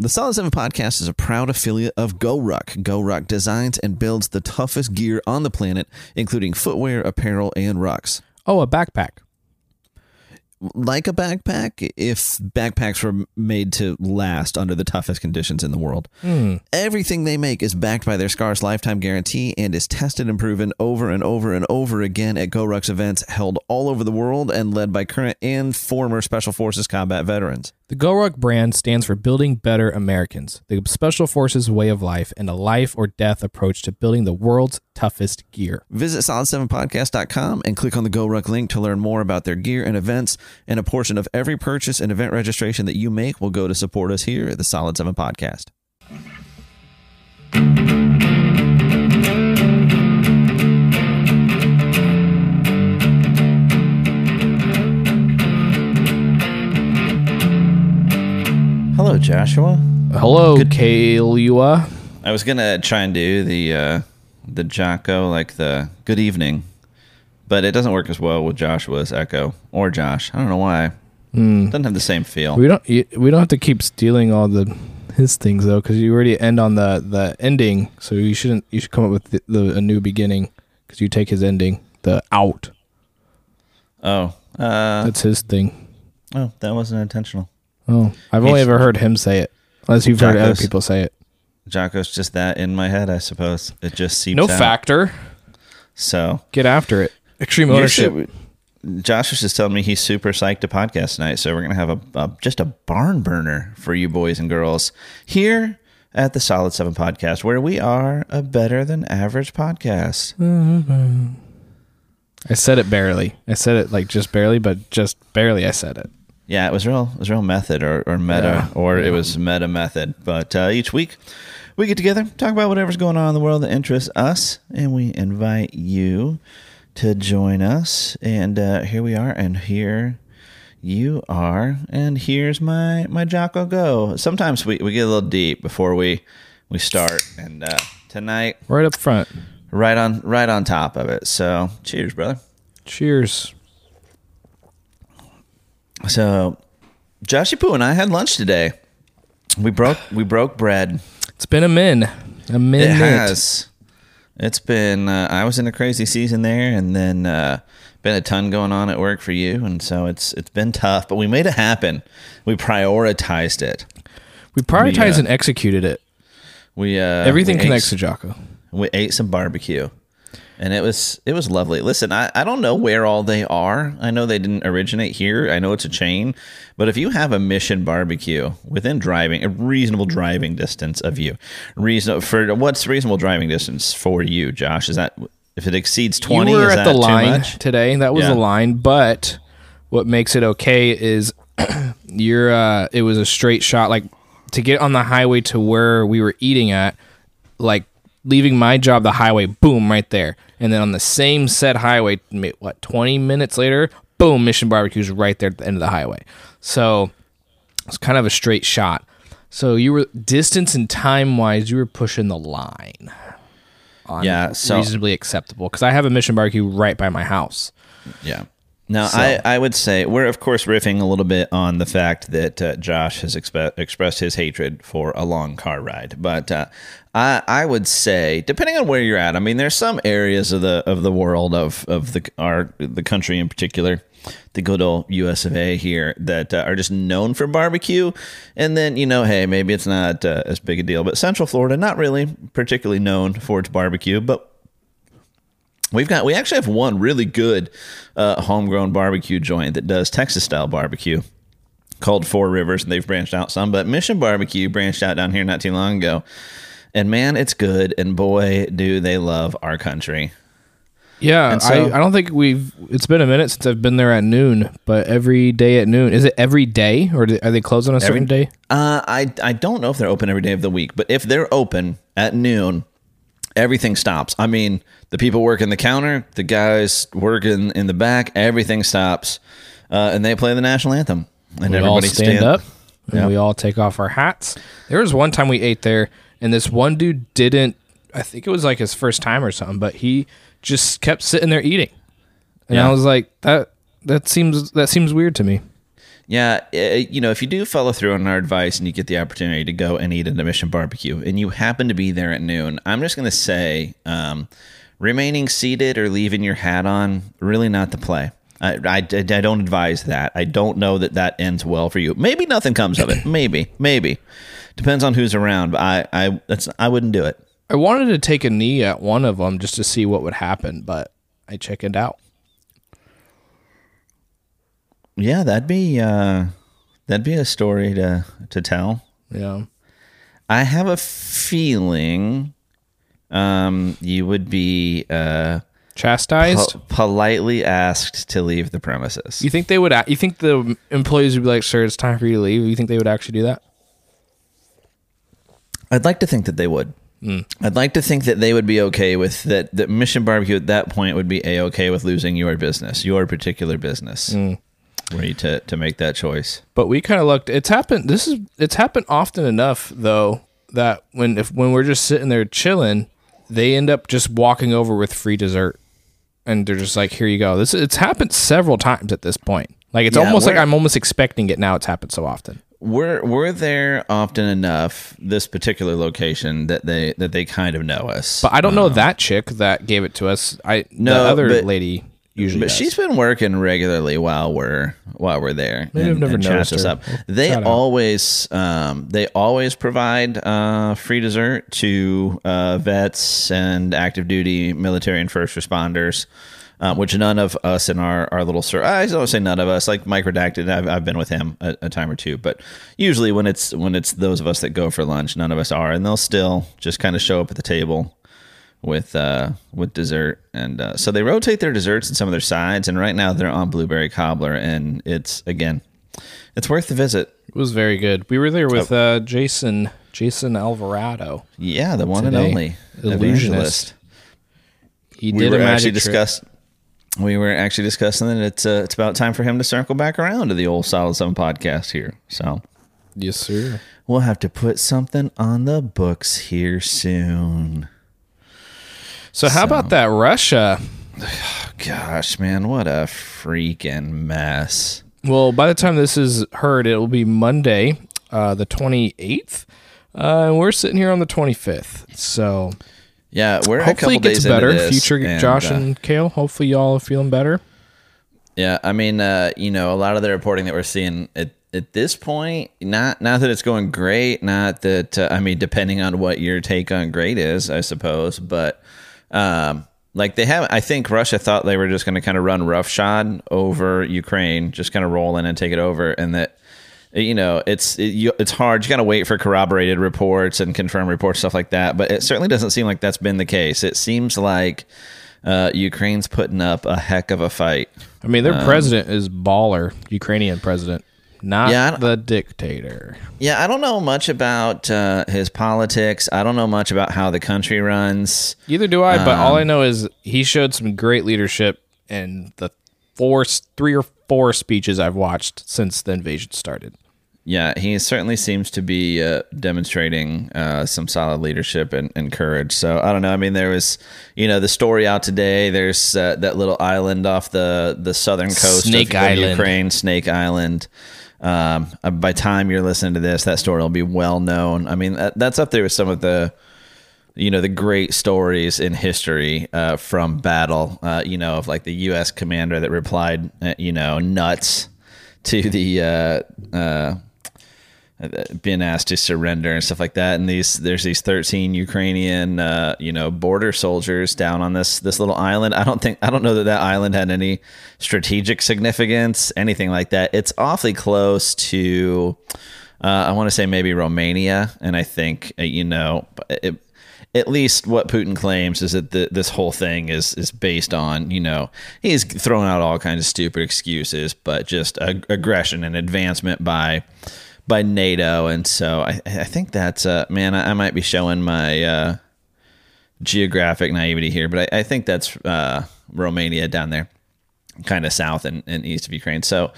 The Solid 7 podcast is a proud affiliate of GoRuck. GoRuck designs and builds the toughest gear on the planet, including footwear, apparel, and rucks. Oh, a backpack. Like a backpack, if backpacks were made to last under the toughest conditions in the world. Hmm. Everything they make is backed by their Scars lifetime guarantee and is tested and proven over and over and over again at GoRuck's events held all over the world and led by current and former Special Forces combat veterans. The GoRuck brand stands for Building Better Americans, the Special Forces way of life, and a life or death approach to building the world's toughest gear. Visit solid7podcast.com and click on the GoRuck link to learn more about their gear and events. And a portion of every purchase and event registration that you make will go to support us here at the Solid 7 Podcast. Hello, Joshua. Hello, Kailua. I was gonna try and do the uh, the Jocko, like the good evening, but it doesn't work as well with Joshua's echo or Josh. I don't know why. Mm. Doesn't have the same feel. We don't y- we don't have to keep stealing all the his things though, because you already end on the the ending. So you shouldn't. You should come up with the, the, a new beginning because you take his ending, the out. oh, uh, That's his thing. oh, that wasn't intentional. Oh, I've only He's- ever heard him say it, unless you've heard other Jocko's- people say it. Jocko's just that in my head, I suppose. It just seeps No out. factor. So Get after it. Extreme You're ownership. su- Josh was just telling me he's super psyched to podcast tonight, so we're gonna have a, a just a barn burner for you boys and girls here at the Solid Seven Podcast, where we are a better than average podcast. I said it barely. I said it like just barely, but just barely. I said it. Yeah, it was real. It was real method or, or meta, Yeah. or it was meta method. But uh, each week we get together, talk about whatever's going on in the world that interests us, and we invite you to join us. And uh, here we are, and here you are, and here's my my Jocko go. Sometimes we, we get a little deep before we we start, and uh, tonight Right up front. right on right on top of it. So cheers, brother. Cheers. So, Joshy Poo and I had lunch today. We broke we broke bread. It's been a min. A minute. It has. It's been. Uh, I was in a crazy season there, and then uh, been a ton going on at work for you, and so it's it's been tough. But we made it happen. We prioritized it. We prioritized We, uh, and executed it. We uh, Everything we connects ate, to Jocko. We ate some barbecue, and it was it was lovely. Listen, I, I don't know where all they are. I know they didn't originate here. I know it's a chain, but if you have a Mission Barbecue within driving a reasonable driving distance of you, reason for what's reasonable driving distance for you, Josh? Is that if it exceeds twenty? you were is at that the line much? today. That was Yeah. the line, but what makes it okay is you're. Uh, it was a straight shot. Like to get on the highway to where we were eating at, like leaving my job, the highway, boom, right there, and then on the same said highway, what twenty minutes later, boom, Mission Barbecue's right there at the end of the highway. So it's kind of a straight shot. So you were distance and time wise, you were pushing the line. Yeah, so- reasonably acceptable because I have a Mission Barbecue right by my house. Yeah. Now, I, I would say we're, of course, riffing a little bit on the fact that uh, Josh has expe- expressed his hatred for a long car ride. But uh, I, I would say, depending on where you're at, I mean, there's some areas of the of the world of of the our the country in particular, the good old U.S. of A. here that uh, are just known for barbecue. And then you know, hey, maybe it's not uh, as big a deal, but Central Florida, not really particularly known for its barbecue, but We've got we actually have one really good uh, homegrown barbecue joint that does Texas style barbecue called Four Rivers, and they've branched out some. But Mission Barbecue branched out down here not too long ago, and man, it's good. And boy, do they love our country. Yeah, so- I, I don't think we've. It's been a minute since I've been there at noon, but every day at noon. Is it every day, or are they closed on a certain day? Uh, I I don't know if they're open every day of the week, but if they're open at noon, everything stops. I mean, the people working the counter, the guys working in the back, everything stops, uh, and they play the national anthem, and We all everybody stand up, and Yeah. we all take off our hats. There was one time we ate there, and this one dude didn't. I think it was like his first time or something, but he just kept sitting there eating, and Yeah. I was like, that that seems that seems weird to me. Yeah, uh, you know, if you do follow through on our advice and you get the opportunity to go and eat at a Mission Barbecue, and you happen to be there at noon, I'm just going to say, um, remaining seated or leaving your hat on, really not the play. I, I, I don't advise that. I don't know that that ends well for you. Maybe nothing comes of it. Maybe, maybe depends on who's around. But I, I, that's I wouldn't do it. I wanted to take a knee at one of them just to see what would happen, but I chickened out. Yeah, that'd be uh, that'd be a story to to tell. Yeah. I have a feeling um, you would be uh, chastised, po- politely asked to leave the premises. You think they would? You think the employees would be like, "Sir, it's time for you to leave." You think they would actually do that? I'd like to think that they would. Mm. I'd like to think that they would be okay with that. That Mission Barbecue at that point would be a okay with losing your business, your particular business. Mm ready to to make that choice. But we kind of looked. It's happened. This is it's happened often enough though that when if when we're just sitting there chilling, they end up just walking over with free dessert, and they're just like, "Here you go." This it's happened several times at this point. Like it's yeah, almost like I'm almost expecting it now. It's happened so often. We're we're there often enough. This particular location that they that they kind of know us. But I don't know um, that chick that gave it to us. I no, the other but, lady usually. But does. she's been working regularly while we're while we're there. Maybe and, I've never noticed us up. they always um, they always provide uh, free dessert to uh, vets and active duty military and first responders. Um, which none of us in our, our little sir I don't say none of us like Mike redacted I've, I've been with him a, a, time or two but usually when it's when it's those of us that go for lunch none of us are and they'll still just kind of show up at the table with uh, with dessert, and uh, so they rotate their desserts and some of their sides. And right now they're on blueberry cobbler, and it's again, it's worth the visit. It was very good. We were there with oh. uh, Jason Jason Alvarado. Yeah, the one today. and only illusionist. He we did were actually discuss. We were actually discussing that it's uh, it's about time for him to circle back around to the old Solid Seven podcast here. So, yes, sir. We'll have to put something on the books here soon. So how so, about that Russia? Gosh, man, what a freaking mess. Well, by the time this is heard, it will be Monday, uh, the 28th. Uh, and we're sitting here on the 25th. So yeah, we're hopefully it gets better. Future and, Josh uh, and Kale, hopefully y'all are feeling better. Yeah, I mean, uh, you know, a lot of the reporting that we're seeing at, at this point, not not that it's going great, not that uh, I mean, depending on what your take on great is, I suppose, but um, like they have, I think Russia thought they were just going to kind of run roughshod over Ukraine, just kind of roll in and take it over, and that you know it's it, you, it's hard. You got to wait for corroborated reports and confirmed reports, stuff like that. But it certainly doesn't seem like that's been the case. It seems like uh, Ukraine's putting up a heck of a fight. I mean, their um, president is baller, Ukrainian president not yeah, the dictator. Yeah, I don't know much about uh, his politics. I don't know much about how the country runs. Either do I. Um, but all I um, know is he showed some great leadership in the four, three or four speeches I've watched since the invasion started. Yeah, he certainly seems to be uh, demonstrating uh, some solid leadership and, and, courage. So I don't know. I mean, there was, you know, the story out today. There's uh, that little island off the the southern coast Snake of, Island. Ukraine, Snake Island. Um, uh, by time you're listening to this, that story will be well known. I mean, that, that's up there with some of the, you know, the great stories in history uh, from battle. Uh, you know, of like the U.S. commander that replied, uh, you know, nuts to the uh, uh, been asked to surrender and stuff like that. And these there's these 13 Ukrainian uh, you know border soldiers down on this this little island. I don't think I don't know that that island had any strategic significance, anything like that. It's awfully close to uh, I want to say maybe Romania, and I think uh, you know. It, at least what Putin claims is that the, this whole thing is is based on you know he's throwing out all kinds of stupid excuses, but just ag- aggression and advancement by by NATO, and so I, I think that's uh, man, I, I, might be showing my uh, geographic naivety here, but I, I think that's uh, Romania down there, kind of south and, and, east of Ukraine. So,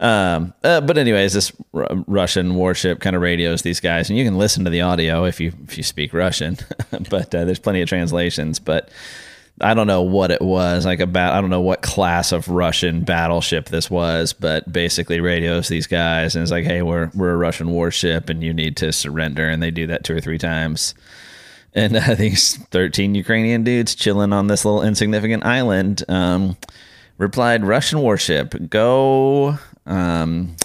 um, uh, but anyways, this R- Russian warship kind of radios these guys, and you can listen to the audio if you if you speak Russian, but uh, there's plenty of translations, but I don't know what it was like about I don't know what class of Russian battleship this was, but basically radios these guys and it's like, hey, we're we're a Russian warship and you need to surrender, and they do that two or three times. And uh, these thirteen Ukrainian dudes chilling on this little insignificant island um, replied, "Russian warship, go." Um,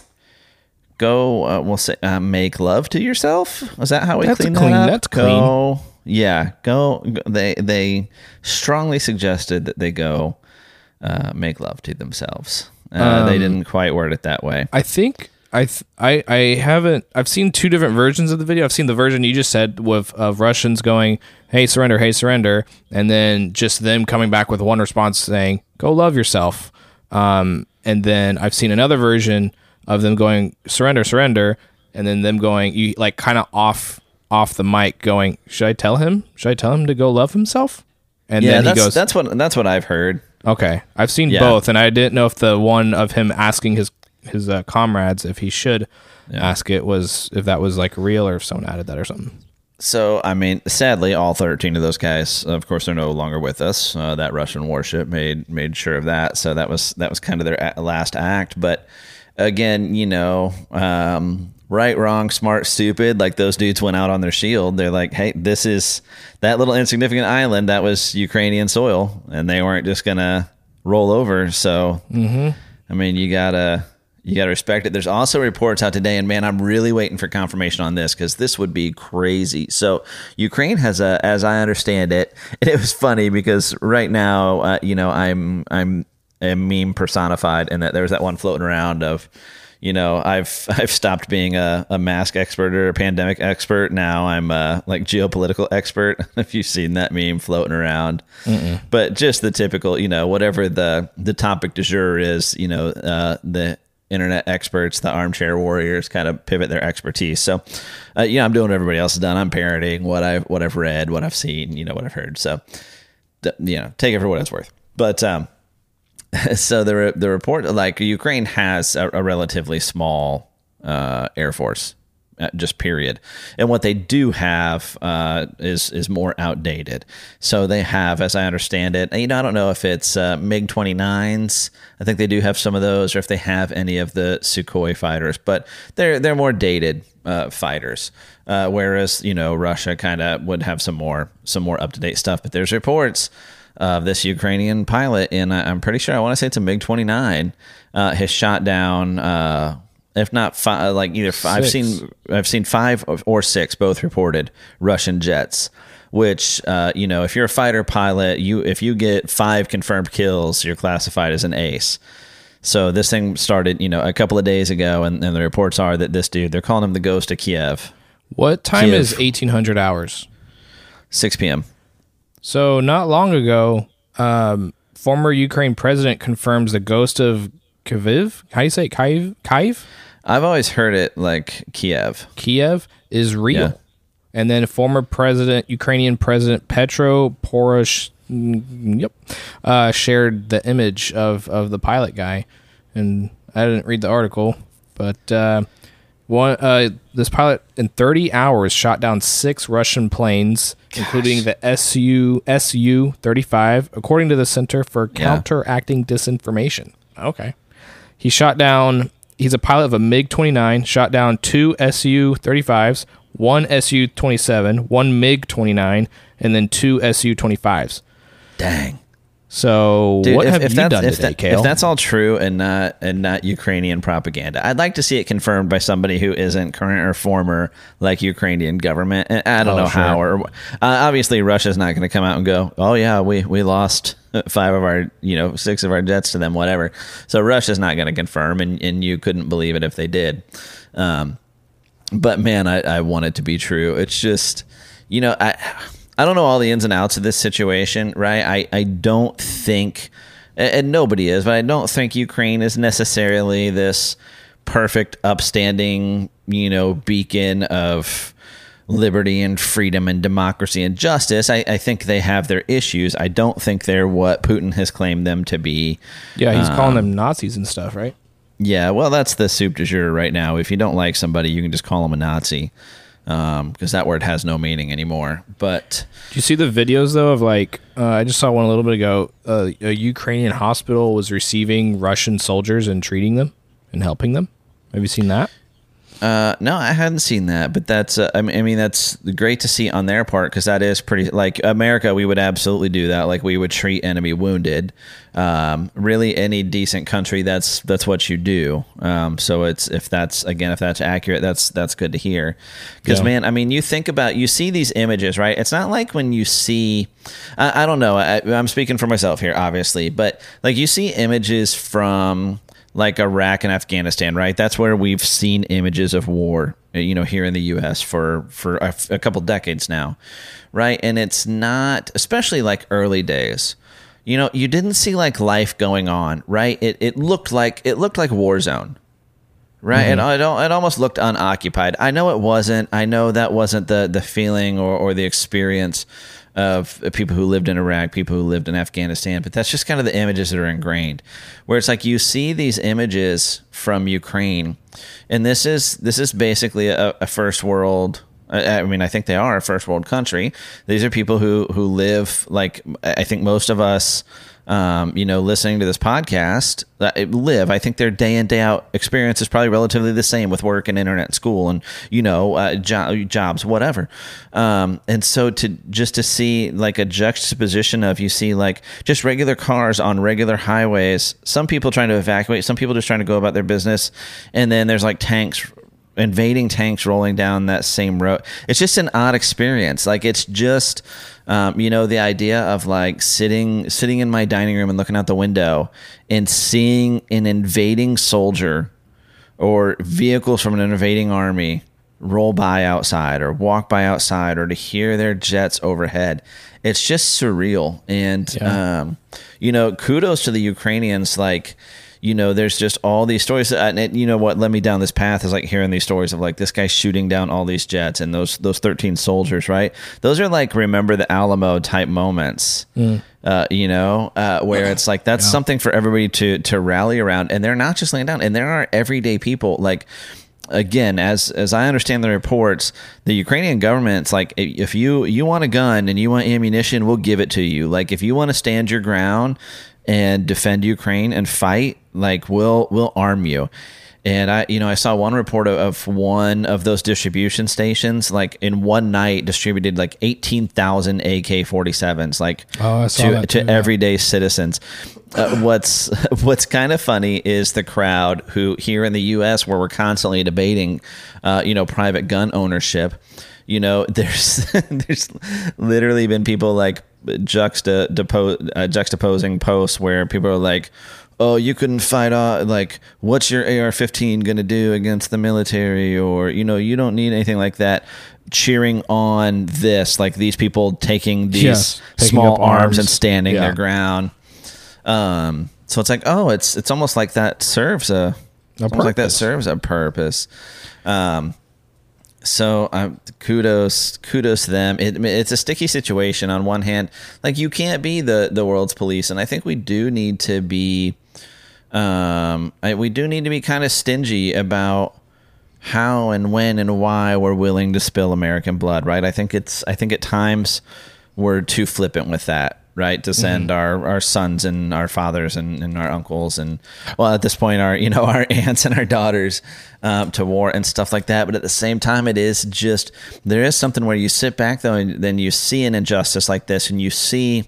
go uh, we'll say uh, make love to yourself is that how we That's clean clean. that up That's go yeah go, they they strongly suggested that they go uh, make love to themselves uh, they didn't quite word it that way I think I th- I I haven't. I've seen two different versions of the video. I've seen the version you just said with of Russians going, "Hey, surrender! Hey, surrender!" and then just them coming back with one response saying, "Go love yourself." Um, and then I've seen another version of them going, "Surrender! Surrender!" and then them going, you like kind of off off the mic, going, "Should I tell him? Should I tell him to go love himself?" And yeah then he that's, goes, that's what that's what i've heard Okay, I've seen Yeah. both, and I didn't know if the one of him asking his his uh, comrades if he should ask it was if that was like real or if someone added that or something. So, I mean, sadly, all 13 of those guys, of course, are no longer with us. Uh, that Russian warship made made sure of that. So that was that was kind of their last act. But again, you know, um, right, wrong, smart, stupid. Like those dudes went out on their shield. They're like, hey, this is that little insignificant island that was Ukrainian soil, and they weren't just gonna roll over. So, I mean, you gotta you gotta respect it. There's also reports out today, and man, I'm really waiting for confirmation on this because this would be crazy. So Ukraine has a, as I understand it, and it was funny because right now, uh, you know, I'm I'm a meme personified, and that there was that one floating around of. You know, I've I've stopped being a, a mask expert or a pandemic expert. Now I'm a like geopolitical expert. if you've seen that meme floating around, but just the typical, you know, whatever the the topic du jour is, you know, uh, the internet experts, the armchair warriors, kind of pivot their expertise. So, uh, you know, I'm doing what everybody else has done. I'm parroting what I've what I've read, what I've seen, you know, what I've heard. So, you know, take it for what it's worth. But um, so the re- the report like Ukraine has a, a relatively small uh, air force, uh, just period. And what they do have uh, is is more outdated. So they have, as I understand it, you know, I don't know if it's uh, MiG 29s. I think they do have some of those, or if they have any of the Sukhoi fighters, but they're they're more dated uh, fighters. Uh, whereas you know Russia kind of would have some more some more up to date stuff. But there's reports of this Ukrainian pilot, and I- I'm pretty sure I want to say it's a MiG 29, uh, has shot down, uh, if not five, like either five, I've seen I've seen five or six, both reported Russian jets. Which uh, you know, if you're a fighter pilot, you if you get five confirmed kills, you're classified as an ace. So this thing started, you know, a couple of days ago, and, and the reports are that this dude, they're calling him the Ghost of Kiev, What time Kiev. is eighteen hundred hours? 6 p.m. So not long ago, um, former Ukraine president confirms the ghost of Kiev. How do you say it? Kiev? Kiev? I've always heard it like Kiev. Kiev is real. Yeah. And then former president, Ukrainian President Petro Porosh, mm, yep, uh, shared the image of, of the pilot guy. And I didn't read the article, but uh, one uh, this pilot in 30 hours shot down six Russian planes, including the Su Su 35, according to the Center for Yeah. Counteracting Disinformation. Okay. He shot down. He's a pilot of a MiG 29. Shot down two Su 35s, one Su 27, one MiG 29, and then two Su 25s. Dang. So what have you done if, today, that- Kale? if that's all true and not and not Ukrainian propaganda, I'd like to see it confirmed by somebody who isn't current or former like Ukrainian government. And I don't Oh, know how or uh, obviously Russia's not going to come out and go, "Oh yeah, we we lost five of our you know six of our jets to them, whatever." So Russia's not going to confirm, and and you couldn't believe it if they did. Um, but man, I, I want it to be true. It's just, you know, I I don't know all the ins and outs of this situation, right? I, I don't think, and nobody is, but I don't think Ukraine is necessarily this perfect, upstanding, you know, beacon of liberty and freedom and democracy and justice. I, I think they have their issues. I don't think they're what Putin has claimed them to be. yeah, he's calling Um, them Nazis and stuff, right? Yeah, well, that's the soup du jour right now. If you don't like somebody, you can just call them a Nazi. Because um, that word has no meaning anymore. But do you see the videos though of like uh, I just saw one a little bit ago. Uh, a Ukrainian hospital was receiving Russian soldiers and treating them and helping them. Have you seen that? Uh, no, I hadn't seen that, but that's uh, I, mean that's great to see on their part because that is pretty like America. We would absolutely do that. Like we would treat enemy wounded. Um, really, any decent country, that's that's what you do. Um, so it's if that's again if that's accurate, that's that's good to hear. Because yeah. man, I mean, you think about you see these images, right? It's not like when you see, I, I don't know. I, I'm speaking for myself here, obviously, but like you see images from like Iraq and Afghanistan, right? That's where we've seen images of war, you know, here in the U.S. for for a, a couple decades now, right? And it's not, especially like early days. You know, you didn't see like life going on, right? It it looked like it looked like war zone, right? Mm-hmm. And it, it almost looked unoccupied. I know it wasn't. I know that wasn't the the feeling or or the experience of people who lived in Iraq, people who lived in Afghanistan, but that's just kind of the images that are ingrained. Where it's like you see these images from Ukraine, and this is this is basically a, a first world I mean, I think they are a first world country. These are people who who live like I think most of us um, you know, listening to this podcast live. I think their day in day out experience is probably relatively the same with work and internet school and you know uh, jo- jobs, whatever. Um, and so to just to see like a juxtaposition of you see like just regular cars on regular highways, some people trying to evacuate, some people just trying to go about their business, and then there's like tanks invading tanks rolling down that same road. It's just an odd experience. Like it's just um, you know, the idea of like sitting sitting in my dining room and looking out the window and seeing an invading soldier or vehicles from an invading army roll by outside or walk by outside or to hear their jets overhead. It's just surreal. And yeah. um, you know, kudos to the Ukrainians like you know, there's just all these stories. And it, you know what led me down this path is like hearing these stories of like this guy shooting down all these jets and those those 13 soldiers, right? Those are like remember the Alamo type moments. Mm. Uh, you know, uh, where it's like that's yeah. something for everybody to to rally around, and they're not just laying down, and there are everyday people like again, as as I understand the reports, the Ukrainian government's like, if you you want a gun and you want ammunition, we'll give it to you. Like, if you want to stand your ground and defend Ukraine and fight, like we'll we'll arm you. And I, you know, I saw one report of, one of those distribution stations, like in one night, distributed like eighteen thousand AK forty sevens, like oh, to to too, everyday citizens. Uh, what's what's kind of funny is the crowd who here in the U.S., where we're constantly debating, uh, you know, private gun ownership. You know, there's there's literally been people like juxta, depo- uh, juxtaposing posts where people are like, "Oh, you couldn't fight off. Like, what's your AR-15 going to do against the military?" Or you know, you don't need anything like that. Cheering on this, like these people taking these yes, small arms, arms, and standing yeah. their ground. Um, so it's like, oh, it's it's almost like that serves a, a like that serves a purpose. Um, so um, kudos kudos to them. It, it's a sticky situation on one hand. Like you can't be the the world's police and i think we do need to be um I, we do need to be kind of stingy about how and when and why we're willing to spill american blood right? I think it's i think at times we're too flippant with that right to send mm-hmm. our our sons and our fathers and, and our uncles and well at this point our you know our aunts and our daughters um, to war and stuff like that but at the same time it is just there is something where you sit back though and then you see an injustice like this and you see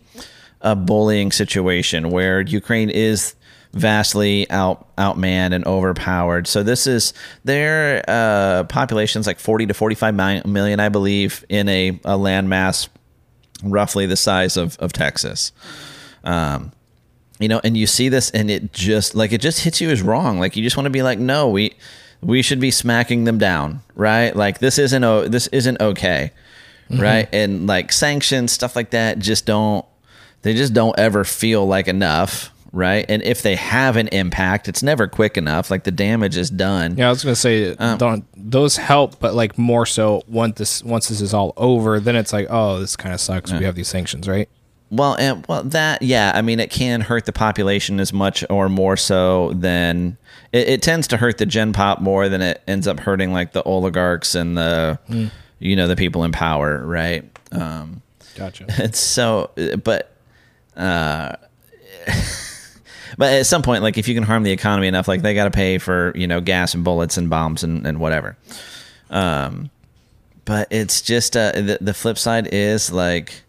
a bullying situation where Ukraine is vastly out outmanned and overpowered. So this is their uh, population's like 40 to 45 million, I believe, in a, a landmass roughly the size of, of Texas. Um, you know, and you see this and it just like it just hits you as wrong. Like you just want to be like, no, we we should be smacking them down, right? Like this isn't o- this isn't okay, mm-hmm. right? And like sanctions, stuff like that, just don't they just don't ever feel like enough right? And if they have an impact, it's never quick enough. Like the damage is done. Yeah, I was gonna say um, don't those help, but like more so once this once this is all over, then it's like, oh, this kind of sucks. Yeah. We have these sanctions, right? Well, and well that yeah, I mean it can hurt the population as much or more so than it, it tends to hurt the gen pop more than it ends up hurting like the oligarchs and the mm. you know the people in power, right? Um, Gotcha. it's so, but. Uh, but at some point, like if you can harm the economy enough, like they got to pay for you know gas and bullets and bombs and, and whatever. Um, but it's just uh, the the flip side is like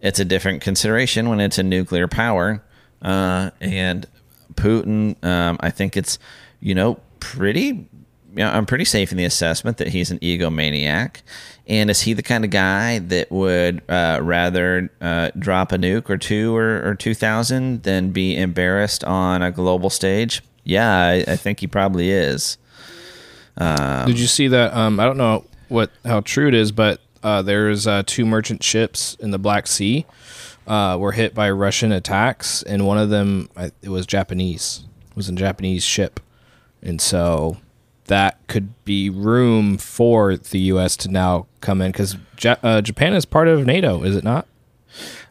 it's a different consideration when it's a nuclear power, uh, and Putin. Um, I think it's you know pretty. You know, I'm pretty safe in the assessment that he's an egomaniac. And is he the kind of guy that would uh, rather uh, drop a nuke or two or, or 2,000 than be embarrassed on a global stage? Yeah, I, I think he probably is. Um, Did you see that? Um, I don't know what how true it is, but uh, there's uh, two merchant ships in the Black Sea uh, were hit by Russian attacks, and one of them it was Japanese. It was a Japanese ship, and so that could be room for the U.S. to now come in because ja- uh, Japan is part of NATO, is it not?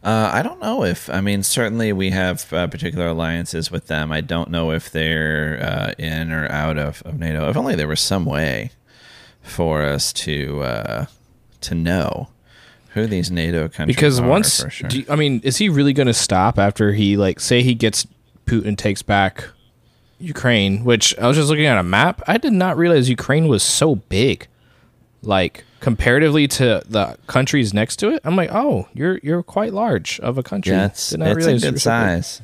Uh, I don't know if I mean certainly we have uh, particular alliances with them. I don't know if they're uh, in or out of, of NATO. If only there was some way for us to uh, to know who these NATO countries are. because once sure. you, I mean, is he really going to stop after he like say he gets Putin takes back Ukraine? Which I was just looking at a map. I did not realize Ukraine was so big. Like comparatively to the countries next to it, I'm like, oh, you're you're quite large of a country. Yeah, it's, it's a good size.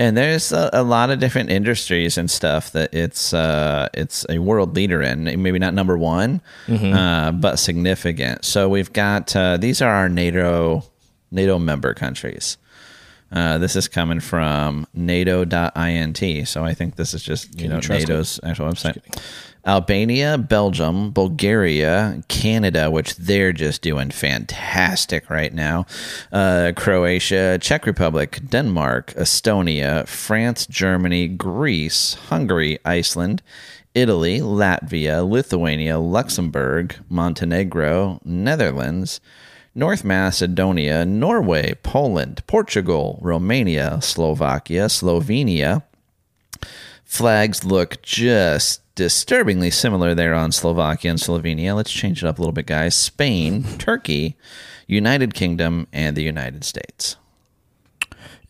And there's a, a, lot of different industries and stuff that it's uh, it's a world leader in. Maybe not number one, mm-hmm. uh, but significant. So we've got uh, these are our NATO NATO member countries. Uh, this is coming from NATO.int. So I think this is just you know NATO's actual website. Albania, Belgium, Bulgaria, Canada, which they're just doing fantastic right now. Uh, Croatia, Czech Republic, Denmark, Estonia, France, Germany, Greece, Hungary, Iceland, Italy, Latvia, Lithuania, Luxembourg, Montenegro, Netherlands. North Macedonia, Norway, Poland, Portugal, Romania, Slovakia, Slovenia. Flags look just disturbingly similar there on Slovakia and Slovenia. Let's change it up a little bit, guys. Spain, Turkey, United Kingdom, and the United States.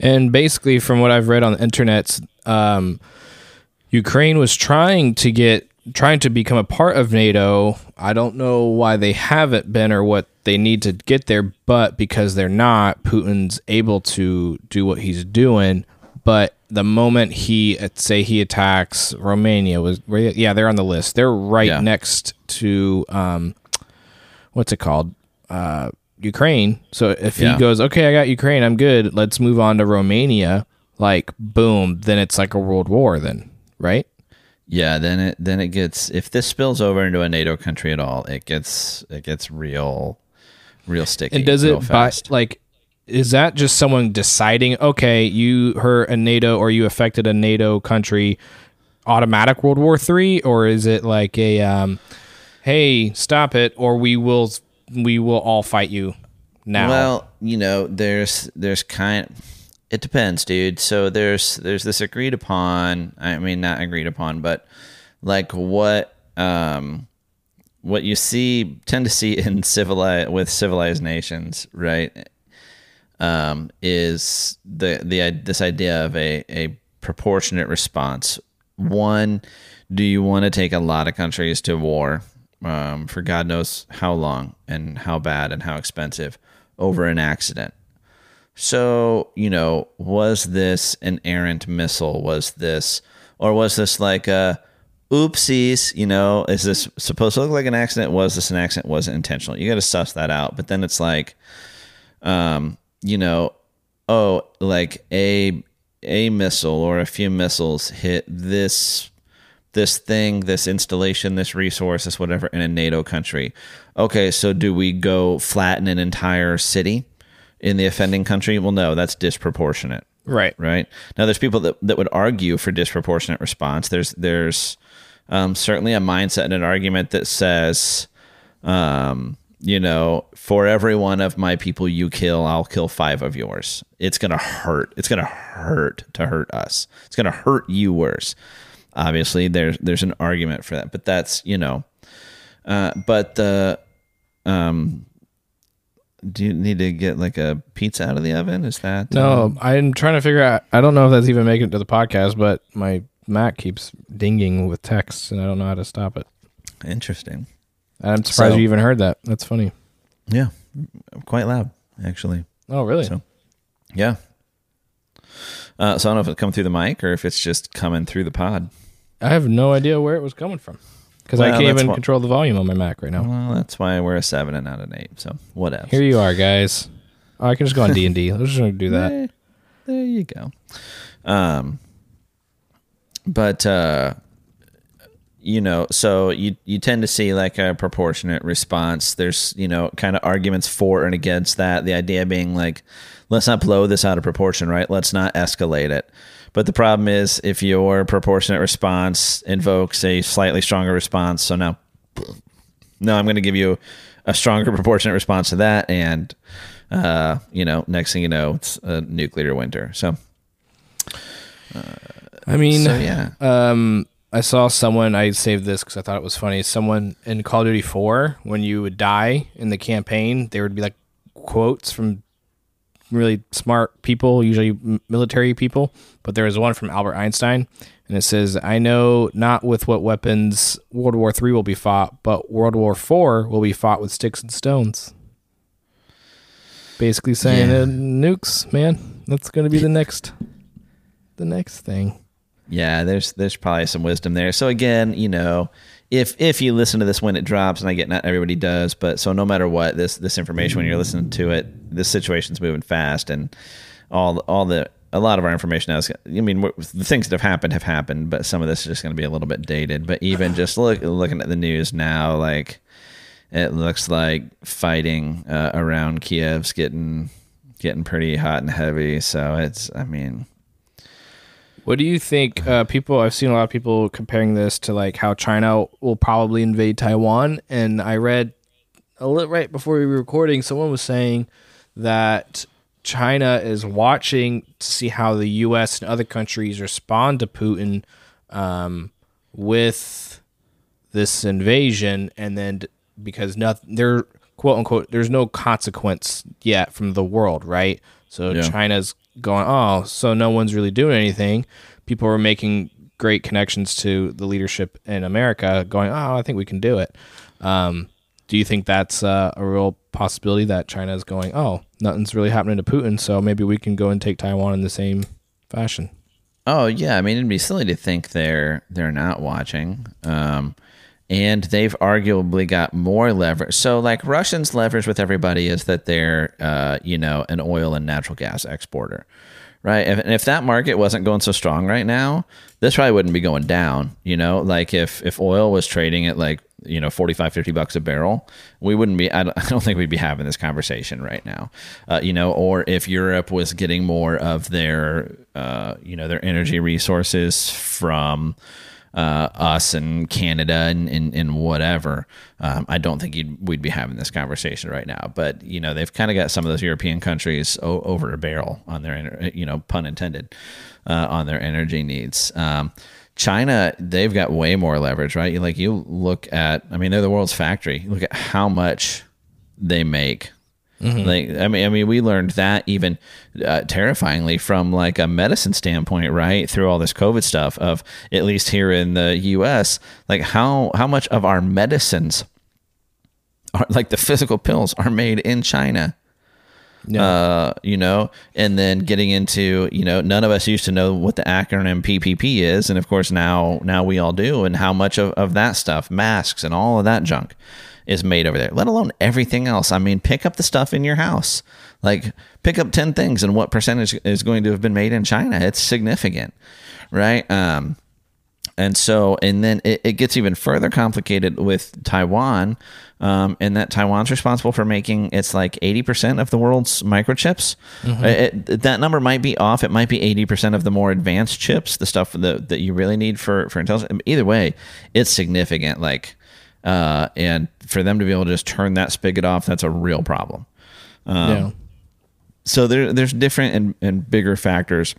And basically, from what I've read on the internet, um, Ukraine was trying to get trying to become a part of NATO. I don't know why they haven't been or what they need to get there, but because they're not, Putin's able to do what he's doing. But the moment he say he attacks Romania was yeah they're on the list. They're right yeah. next to um, what's it called? Uh, Ukraine. So if yeah. he goes, okay, I got Ukraine, I'm good. Let's move on to Romania. Like boom, then it's like a world war. Then right? Yeah, then it then it gets if this spills over into a NATO country at all, it gets it gets real, real sticky. And does it by, like is that just someone deciding, okay, you hurt a NATO or you affected a NATO country, automatic World War Three, or is it like a, um, hey, stop it, or we will we will all fight you now? Well, you know, there's there's kind. It depends, dude. So there's there's this agreed upon. I mean, not agreed upon, but like what um what you see tend to see in civilized with civilized nations, right? um, is the the this idea of a a proportionate response. One, do you want to take a lot of countries to war um, for God knows how long and how bad and how expensive over an accident? So you know, was this an errant missile? Was this, or was this like a oopsies, you know, is this supposed to look like an accident? Was this an accident? Was it intentional? You got to suss that out. But then it's like, um, you know, oh, like a a missile or a few missiles hit this this thing, this installation, this resource, this whatever in a NATO country. Okay, so do we go flatten an entire city in the offending country? Well, no, that's disproportionate. Right. Right. Now there's people that, that would argue for disproportionate response. There's there's um, certainly a mindset and an argument that says um, you know, for every one of my people you kill, I'll kill five of yours. It's going to hurt. It's going to hurt to hurt us. It's going to hurt you worse. Obviously, there's there's an argument for that, but that's you know, uh, but the Um, do you need to get like a pizza out of the oven? Is that No, um, I'm trying to figure out. I don't know if that's even making it to the podcast, but my Mac keeps dinging with texts, and I don't know how to stop it. interesting? I'm surprised So- you even heard that. That's funny. Yeah, quite loud actually. Oh, really? So- Yeah. Uh, so I don't know if it's coming through the mic or if it's just coming through the pod. I have no idea where it was coming from because I can't even what- control the volume on my Mac right now. Well, that's why we're a seven and not an eight. So whatever. Here you are, guys. Oh, I can just go on D and D. Let's just do that. Eh, there you go. Um, but uh, you know, so you you tend to see like a proportionate response. There's you know kind of arguments for and against that. The idea being like, let's not blow this out of proportion, right? Let's not escalate it. But the problem is if your proportionate response invokes a slightly stronger response, so now, no, I'm going to give you a stronger proportionate response to that, and uh, you know, next thing you know, it's a nuclear winter. So, I mean, so yeah, Um, I saw someone. I saved this because I thought it was funny. Someone in Call of Duty Four, when you would die in the campaign, there would be like quotes from really smart people, usually military people. But there was one from Albert Einstein, and it says, "I know not with what weapons World War Three will be fought, but World War Four will be fought with sticks and stones." Basically saying, Yeah. uh, nukes, man. That's going to be the next, the next thing. yeah. There's there's probably some wisdom there. So again, you know, if if you listen to this when it drops, and I get not everybody does, but so no matter what, this this information when you're listening to it, this situation's moving fast, and all all the a lot of our information now is. I mean, the things that have happened have happened, but some of this is just going to be a little bit dated. But even just look looking at the news now, like it looks like fighting uh, around Kiev's getting getting pretty hot and heavy. So it's, I mean, What do you think? Uh, people, I've seen a lot of people comparing this to like how China will probably invade Taiwan, and I read a little right before we were recording, someone was saying that China is watching to see how the U.S. and other countries respond to Putin um, with this invasion, and then because nothing, there quote unquote, there's no consequence yet from the world, right? So Yeah. China's going, oh, so no one's really doing anything. People are making great connections to the leadership in America, going, oh, I think we can do it. Um, do you think that's uh, a real possibility that China is going, oh, nothing's really happening to Putin, so maybe we can go and take Taiwan in the same fashion? Oh yeah, I mean it'd be silly to think they're they're not watching. Um, and they've arguably got more leverage. So like Russians' leverage with everybody is that they're uh, you know an oil and natural gas exporter, right? If, and if that market wasn't going so strong right now, this probably wouldn't be going down. You know, like if if oil was trading at like you know 45 50 bucks a barrel we wouldn't be i don't, I don't think we'd be having this conversation right now uh, you know or if europe was getting more of their uh, you know their energy resources from uh, us and Canada and, and, and whatever. Um, I don't think we'd be having this conversation right now. But you know, they've kind of got some of those European countries o- over a barrel on their, you know, pun intended, uh, on their energy needs. Um, China, they've got way more leverage, right? You like you look at, I mean, they're the world's factory. You look at how much they make like I mean, I mean, we learned that even uh, terrifyingly from like a medicine standpoint, right? Through all this COVID stuff, of at least here in the U.S., like how how much of our medicines, are like the physical pills, are made in China. Yeah. Uh, you know, and then getting into, you know, none of us used to know what the acronym PPE is, and of course now now we all do, and how much of, of that stuff, masks and all of that junk, is made over there. Let alone everything else. I mean, pick up the stuff in your house. Like pick up ten things, and what percentage is going to have been made in China? It's significant, right? Um, and so, and then it, it gets even further complicated with Taiwan, um, and that Taiwan's responsible for making it's like 80% of the world's microchips. It- it- that number might be off. It might be 80% of the more advanced chips, the stuff that, that you really need for, for intelligence. Either way, it's significant. Like, uh, and for them to be able to just turn that spigot off, that's a real problem. yeah. So there, there's different and, and bigger factors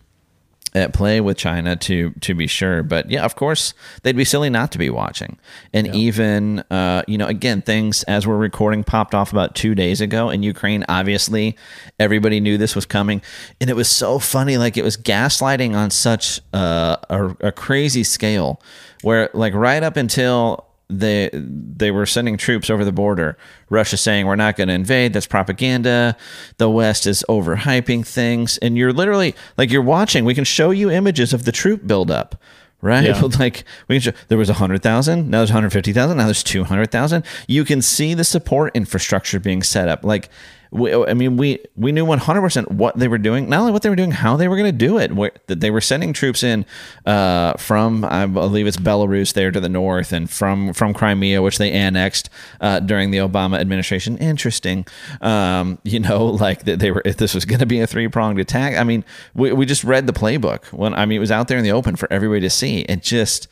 at play with China to to be sure. But yeah, of course, they'd be silly not to be watching. And yeah. even uh, you know, again, things as we're recording popped off about two days ago in Ukraine. Obviously, everybody knew this was coming, and it was so funny. Like it was gaslighting on such uh, a, a crazy scale, where like right up until they they were sending troops over the border. Russia saying we're not going to invade. That's propaganda. The West is overhyping things, and you're literally like you're watching. We can show you images of the troop buildup. Right, yeah. like we can show, there was a hundred thousand, now there's hundred fifty thousand, now there's two hundred thousand. You can see the support infrastructure being set up. Like we, I mean, we we knew 100% what they were doing, not only what they were doing, how they were going to do it. Where, that they were sending troops in uh, from, I believe it's Belarus there to the north, and from from Crimea, which they annexed uh, during the Obama administration. Interesting, um, you know, like that they were. If this was going to be a three pronged attack, I mean, we we just read the playbook when I mean it was out there in the open for everybody to see. It just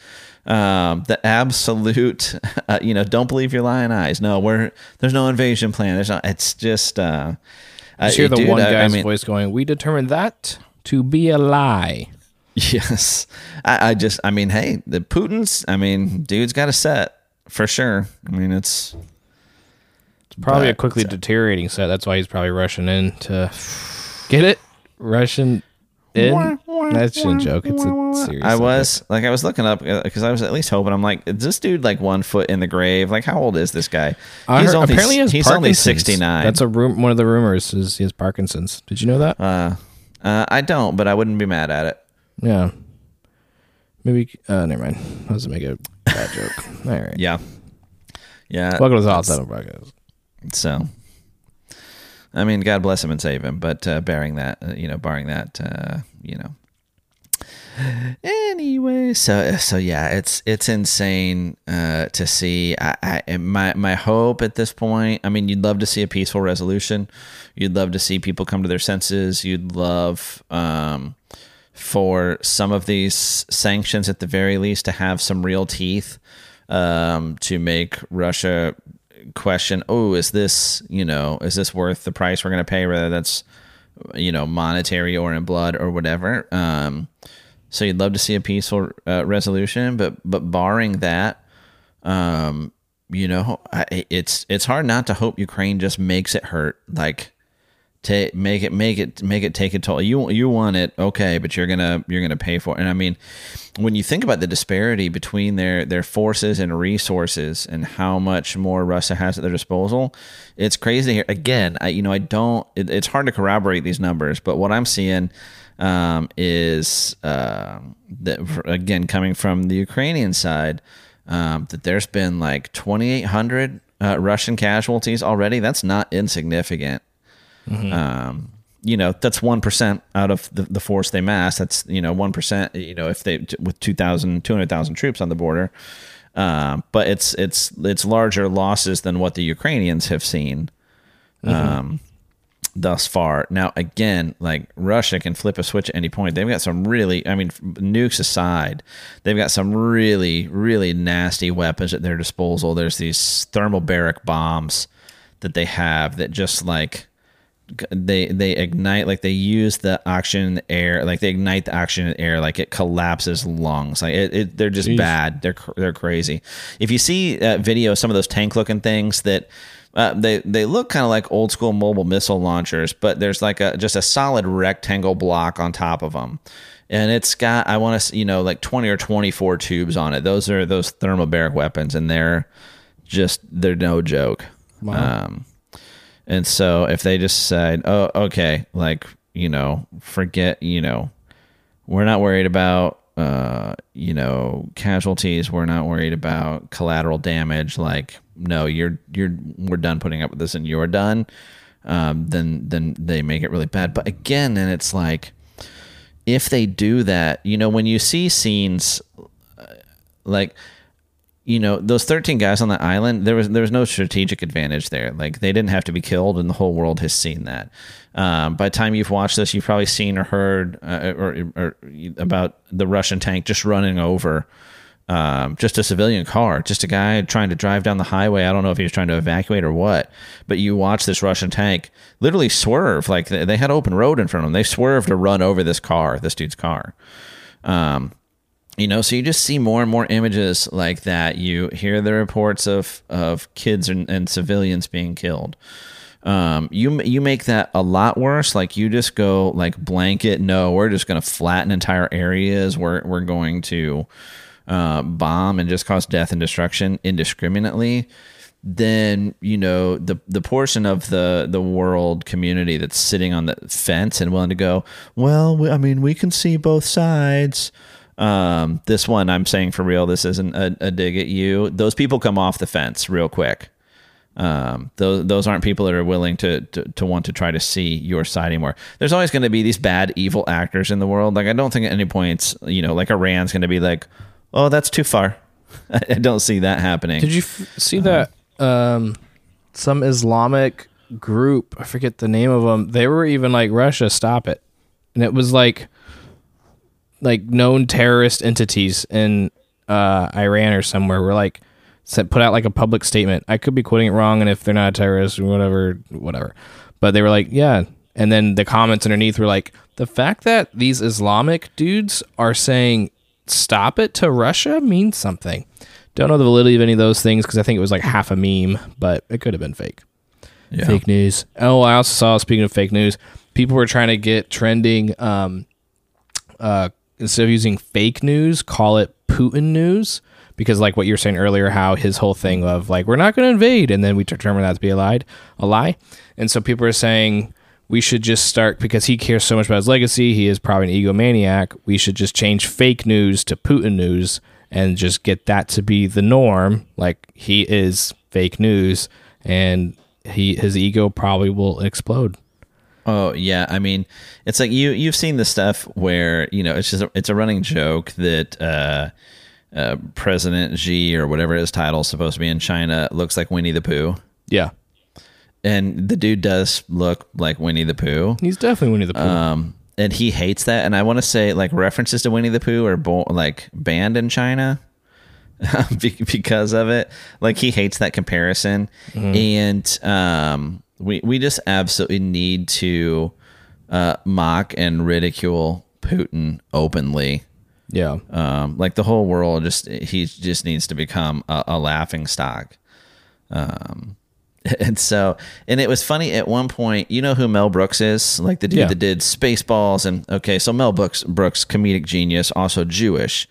um, the absolute, uh, you know, don't believe your lying eyes. No, we're there's no invasion plan. There's not. It's just. Uh, I hear the dude, one guy's I mean, voice going, "We determined that to be a lie." Yes, I, I just, I mean, hey, the Putin's, I mean, dude's got a set for sure. I mean, it's. It's probably but, a quickly deteriorating set. That's why he's probably rushing in to get it. Russian in. That's just a joke. It's a serious. I was like, I was looking up because uh, I was at least hoping. I'm like, is this dude like one foot in the grave? Like, how old is this guy? He's heard, only, apparently he he's only 69. That's a room. One of the rumors is he has Parkinson's. Did you know that? Uh, uh, I don't, but I wouldn't be mad at it. Yeah. Maybe. Uh, never mind. I was make a bad joke. All right. Yeah. Yeah. Welcome to the Outside Podcast. So. I mean, God bless him and save him, but uh, bearing that, uh, you know, barring that, uh, you know, anyway so so yeah it's it's insane uh, to see. I, I my my hope at this point i mean you'd love to see a peaceful resolution. You'd love to see people come to their senses. You'd love um, for some of these sanctions at the very least to have some real teeth um, to make russia question oh is this you know is this worth the price we're going to pay whether that's you know monetary or in blood or whatever um, so you'd love to see a peaceful uh, resolution, but but barring that, um, you know, I, it's it's hard not to hope Ukraine just makes it hurt. Like, to make it make it make it take a toll. You you want it, okay, but you're gonna you're gonna pay for it. And I mean, when you think about the disparity between their their forces and resources and how much more Russia has at their disposal, it's crazy. Here again, I you know I don't. It, it's hard to corroborate these numbers, but what I'm seeing um, is uh, that again coming from the Ukrainian side um, that there's been like 2,800 uh, Russian casualties already. That's not insignificant. Mm-hmm. Um, you know, that's one percent out of the, the force they mass. That's you know one percent. You know, if they with 2,000, 200,000 troops on the border. Um, but it's it's it's larger losses than what the Ukrainians have seen. Mm-hmm. Um, thus far. Now, again, like Russia can flip a switch at any point. They've got some really, I mean, nukes aside, they've got some really, really nasty weapons at their disposal. There's these thermobaric bombs that they have that just like they they ignite like they use the oxygen air like they ignite the oxygen air like it collapses lungs like it, it they're just Jeez. bad they're they're crazy if you see uh, video some of those tank looking things that uh, they they look kind of like old school mobile missile launchers, but there's like a just a solid rectangle block on top of them, and it's got I want to you know like twenty or twenty four tubes on it. Those are those thermobaric weapons, and they're just they're no joke. Wow. Um, and so if they just said, oh okay, like you know, forget you know, we're not worried about uh, you know casualties. We're not worried about collateral damage. Like no, you're you're we're done putting up with this and you're done, um, then then they make it really bad. But again, then it's like if they do that, you know, when you see scenes uh, like you know those 13 guys on the island there was there was no strategic advantage there like they didn't have to be killed and the whole world has seen that um, by the time you've watched this you've probably seen or heard uh, or, or, about the russian tank just running over um, just a civilian car, just a guy trying to drive down the highway. I don't know if he was trying to evacuate or what, but you watch this Russian tank literally swerve. Like they had open road in front of them. They swerved to run over this car, this dude's car. Um, you know, so you just see more and more images like that. You hear the reports of of kids and, and civilians being killed. Um, you you make that a lot worse. Like you just go like blanket. No, we're just going to flatten entire areas. We're we're going to uh, bomb and just cause death and destruction indiscriminately, then you know the the portion of the the world community that's sitting on the fence and willing to go, well, I mean, we can see both sides. Um, this one, I'm saying for real, this isn't a, a dig at you. Those people come off the fence real quick. Um, those those aren't people that are willing to, to, to want to try to see your side anymore. There's always going to be these bad, evil actors in the world. Like I don't think at any points, you know, like Iran's going to be like, oh, that's too far. I don't see that happening. Did you f- see that? Um, some Islamic group, I forget the name of them. They were even like Russia, stop it, and it was like like known terrorist entities in uh, Iran or somewhere were like said put out like a public statement. I could be quoting it wrong, and if they're not a terrorist or whatever, whatever. But they were like, yeah. And then the comments underneath were like, the fact that these Islamic dudes are saying stop it to Russia means something. Don't know the validity of any of those things because I think it was like half a meme, but it could have been fake. Yeah. Fake news. Oh, I also saw. Speaking of fake news, people were trying to get trending. Um, uh, instead of using fake news, call it Putin news because, like what you were saying earlier, how his whole thing of like we're not going to invade, and then we determine that to be a lie, a lie, and so people are saying we should just start because he cares so much about his legacy. He is probably an egomaniac. We should just change fake news to Putin news and just get that to be the norm. Like he is fake news, and he his ego probably will explode. Oh yeah, I mean, it's like you you've seen the stuff where you know it's just a, it's a running joke that uh, uh, President Xi or whatever his title is supposed to be in China looks like Winnie the Pooh. Yeah, and the dude does look like Winnie the Pooh. He's definitely Winnie the Pooh. Um, and he hates that. And I want to say like references to Winnie the Pooh are bo- like banned in China because of it. Like he hates that comparison, mm-hmm. and um, we we just absolutely need to uh, mock and ridicule Putin openly. Yeah, um, like the whole world just he just needs to become a, a laughing stock. Um, And so, and it was funny at one point. You know who Mel Brooks is? Like the dude yeah. that did Spaceballs. And okay, so Mel Brooks, Brooks, comedic genius, also Jewish,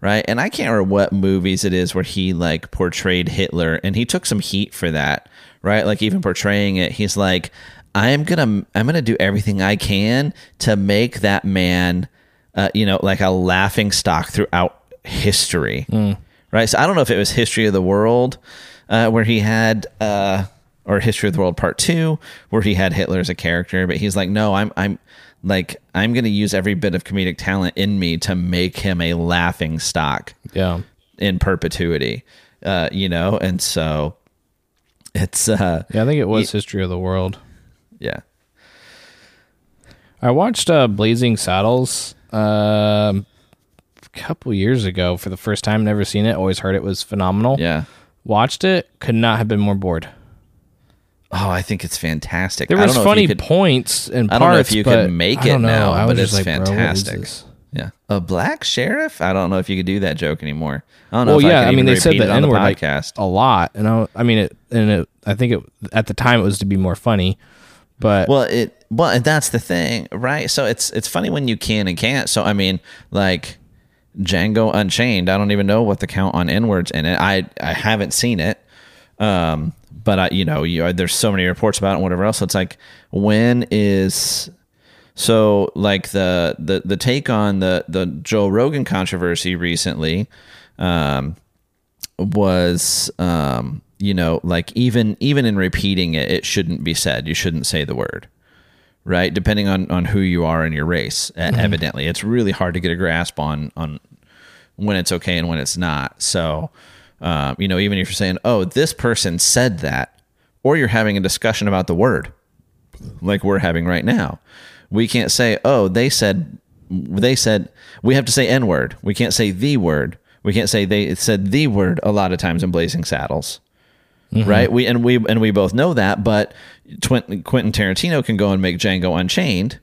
right? And I can't remember what movies it is where he like portrayed Hitler, and he took some heat for that, right? Like even portraying it, he's like, "I'm gonna, I'm gonna do everything I can to make that man, uh, you know, like a laughing stock throughout history." Mm. Right. So I don't know if it was history of the world uh, where he had uh, or History of the World Part Two, where he had Hitler as a character, but he's like, no, I'm I'm like I'm going to use every bit of comedic talent in me to make him a laughing stock. Yeah, in perpetuity, uh, you know, and so it's uh, yeah, I think it was History of the World. Yeah. I watched uh, Blazing Saddles uh, a couple years ago for the first time. Never seen it. Always heard it was phenomenal. Yeah. Watched it, could not have been more bored. Oh, I think it's fantastic. There was funny could, points and I don't know if you can make it now, but it's like, fantastic. A black sheriff. I don't know if you could do that joke anymore. I don't know. Well, yeah, I, I mean, they said the N word like a lot, and I, I mean, it, and it, I think it at the time it was to be more funny, but well, it well, and that's the thing, right? So it's it's funny when you can and can't. So I mean, like Django Unchained. I don't even know what the count on N words in it. I I haven't seen it. Um, but I, you know, you, there's so many reports about it and whatever else. So it's like, when is so like the the the take on the the Joe Rogan controversy recently um, was um, you know like even even in repeating it, it shouldn't be said. You shouldn't say the word right? Depending on on who you are in your race. Mm-hmm. Evidently, it's really hard to get a grasp on on when it's okay and when it's not. So, uh, you know, even if you're saying, "Oh, this person said that," or you're having a discussion about the word, like we're having right now, we can't say, "Oh, they said." They said we have to say N word. We can't say the word. We can't say they said the word a lot of times in Blazing Saddles. Mm-hmm. Right? We and we and we both know that, but Quentin Tarantino can go and make Django Unchained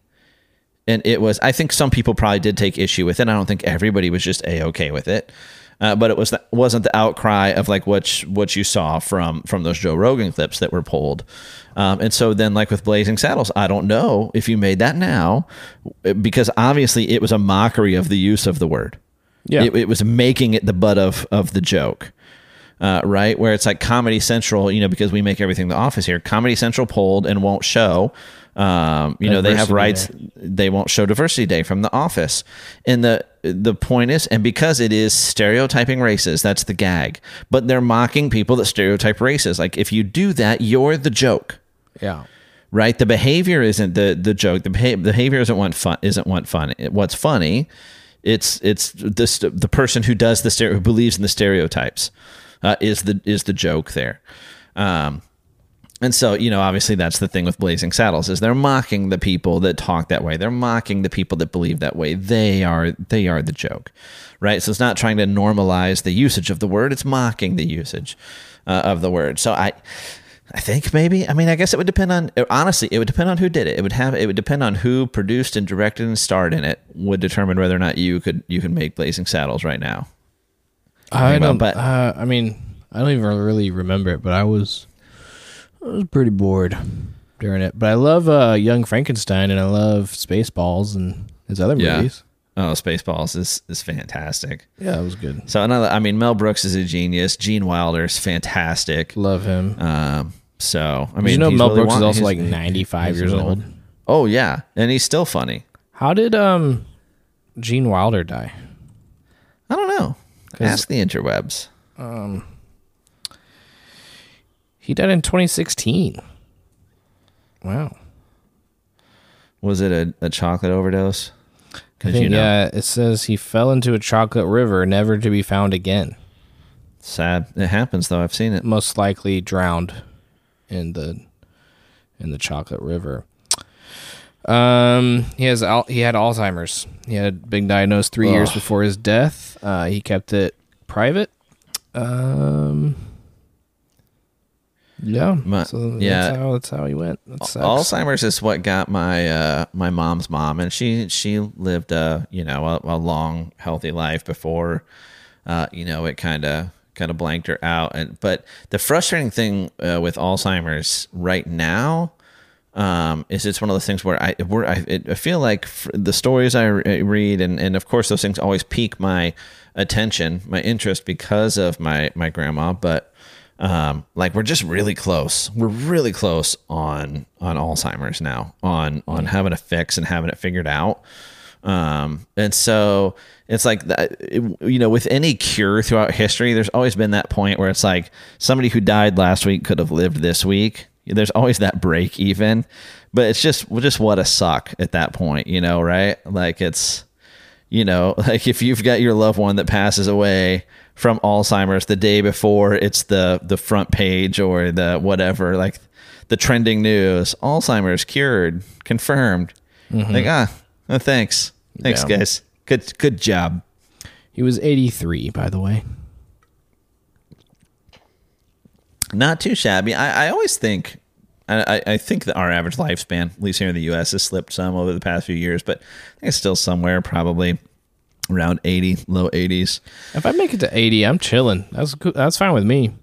and it was i think some people probably did take issue with it i don't think everybody was just a-okay with it uh, but it was the, wasn't the outcry of like what what you saw from from those joe rogan clips that were pulled um, and so then like with blazing saddles i don't know if you made that now because obviously it was a mockery of the use of the word yeah it, it was making it the butt of of the joke uh, right? Where it's like Comedy Central, you know, because we make everything the office here. Comedy Central pulled and won't show um, you know, they have rights. Day. They won't show Diversity Day from The Office, and the the point is, and because it is stereotyping races, that's the gag. But they're mocking people that stereotype races. Like if you do that, you're the joke. Yeah. Right. The behavior isn't the the joke. The behavior isn't what fun. Isn't what fun. What's funny? It's it's this the person who does the stereo who believes in the stereotypes uh, is the is the joke there. Um, and so, you know, obviously that's the thing with Blazing Saddles is they're mocking the people that talk that way. They're mocking the people that believe that way. They are they are the joke. Right? So it's not trying to normalize the usage of the word, it's mocking the usage uh, of the word. So I I think maybe. I mean, I guess it would depend on honestly, it would depend on who did it. It would have it would depend on who produced and directed and starred in it would determine whether or not you could you could make Blazing Saddles right now. I don't but uh, I mean, I don't even really remember it, but I was I was pretty bored during it, but I love uh, Young Frankenstein and I love Spaceballs and his other yeah. movies. Oh, Spaceballs is is fantastic. Yeah, it was good. So another, I mean, Mel Brooks is a genius. Gene Wilder is fantastic. Love him. Um, so I mean, you know, Mel really Brooks want, is also like ninety five years really old. Oh yeah, and he's still funny. How did um Gene Wilder die? I don't know. Ask the interwebs. Um, he died in 2016. Wow. Was it a, a chocolate overdose? You know, yeah, it says he fell into a chocolate river, never to be found again. Sad. It happens though. I've seen it. Most likely drowned in the in the chocolate river. Um, he has he had Alzheimer's. He had been diagnosed three Ugh. years before his death. Uh, he kept it private. Um, yeah. My, so yeah. That's how, that's how he went. Alzheimer's is what got my uh, my mom's mom, and she she lived a you know a, a long healthy life before uh, you know it kind of kind of blanked her out. And but the frustrating thing uh, with Alzheimer's right now. Um, is it's one of those things where I where I, it, I feel like the stories I read and, and of course those things always pique my attention, my interest because of my my grandma, but um, like we're just really close. We're really close on on Alzheimer's now, on on having a fix and having it figured out. Um, and so it's like that, it, you know, with any cure throughout history, there's always been that point where it's like somebody who died last week could have lived this week. There's always that break even, but it's just just what a suck at that point, you know, right? Like it's, you know, like if you've got your loved one that passes away from Alzheimer's the day before it's the the front page or the whatever like the trending news Alzheimer's cured confirmed mm-hmm. like ah oh, thanks thanks yeah. guys good good job he was 83 by the way not too shabby I, I always think I, I think that our average lifespan, at least here in the U.S., has slipped some over the past few years, but I think it's still somewhere probably around 80, low 80s. If I make it to 80, I'm chilling. That's that's fine with me.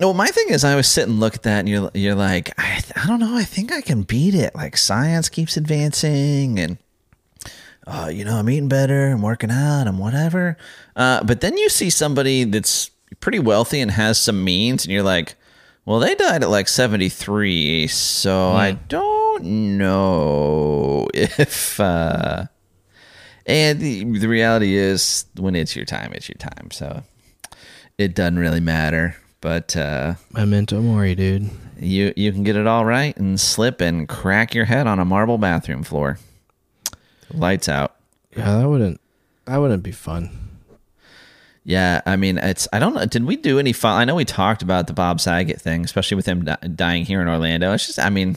Well, my thing is, I always sit and look at that, and you're you're like, I, I don't know, I think I can beat it. Like science keeps advancing, and uh, you know, I'm eating better, I'm working out, I'm whatever. Uh, but then you see somebody that's pretty wealthy and has some means, and you're like, well, they died at like 73, so mm. I don't know if. Uh, and the, the reality is, when it's your time, it's your time. So it doesn't really matter. But uh, memento mori, dude. You you can get it all right and slip and crack your head on a marble bathroom floor. Lights out. Yeah, that wouldn't that wouldn't be fun. Yeah, I mean, it's I don't know. Did we do any fun? I know we talked about the Bob Saget thing, especially with him dying here in Orlando. It's just, I mean,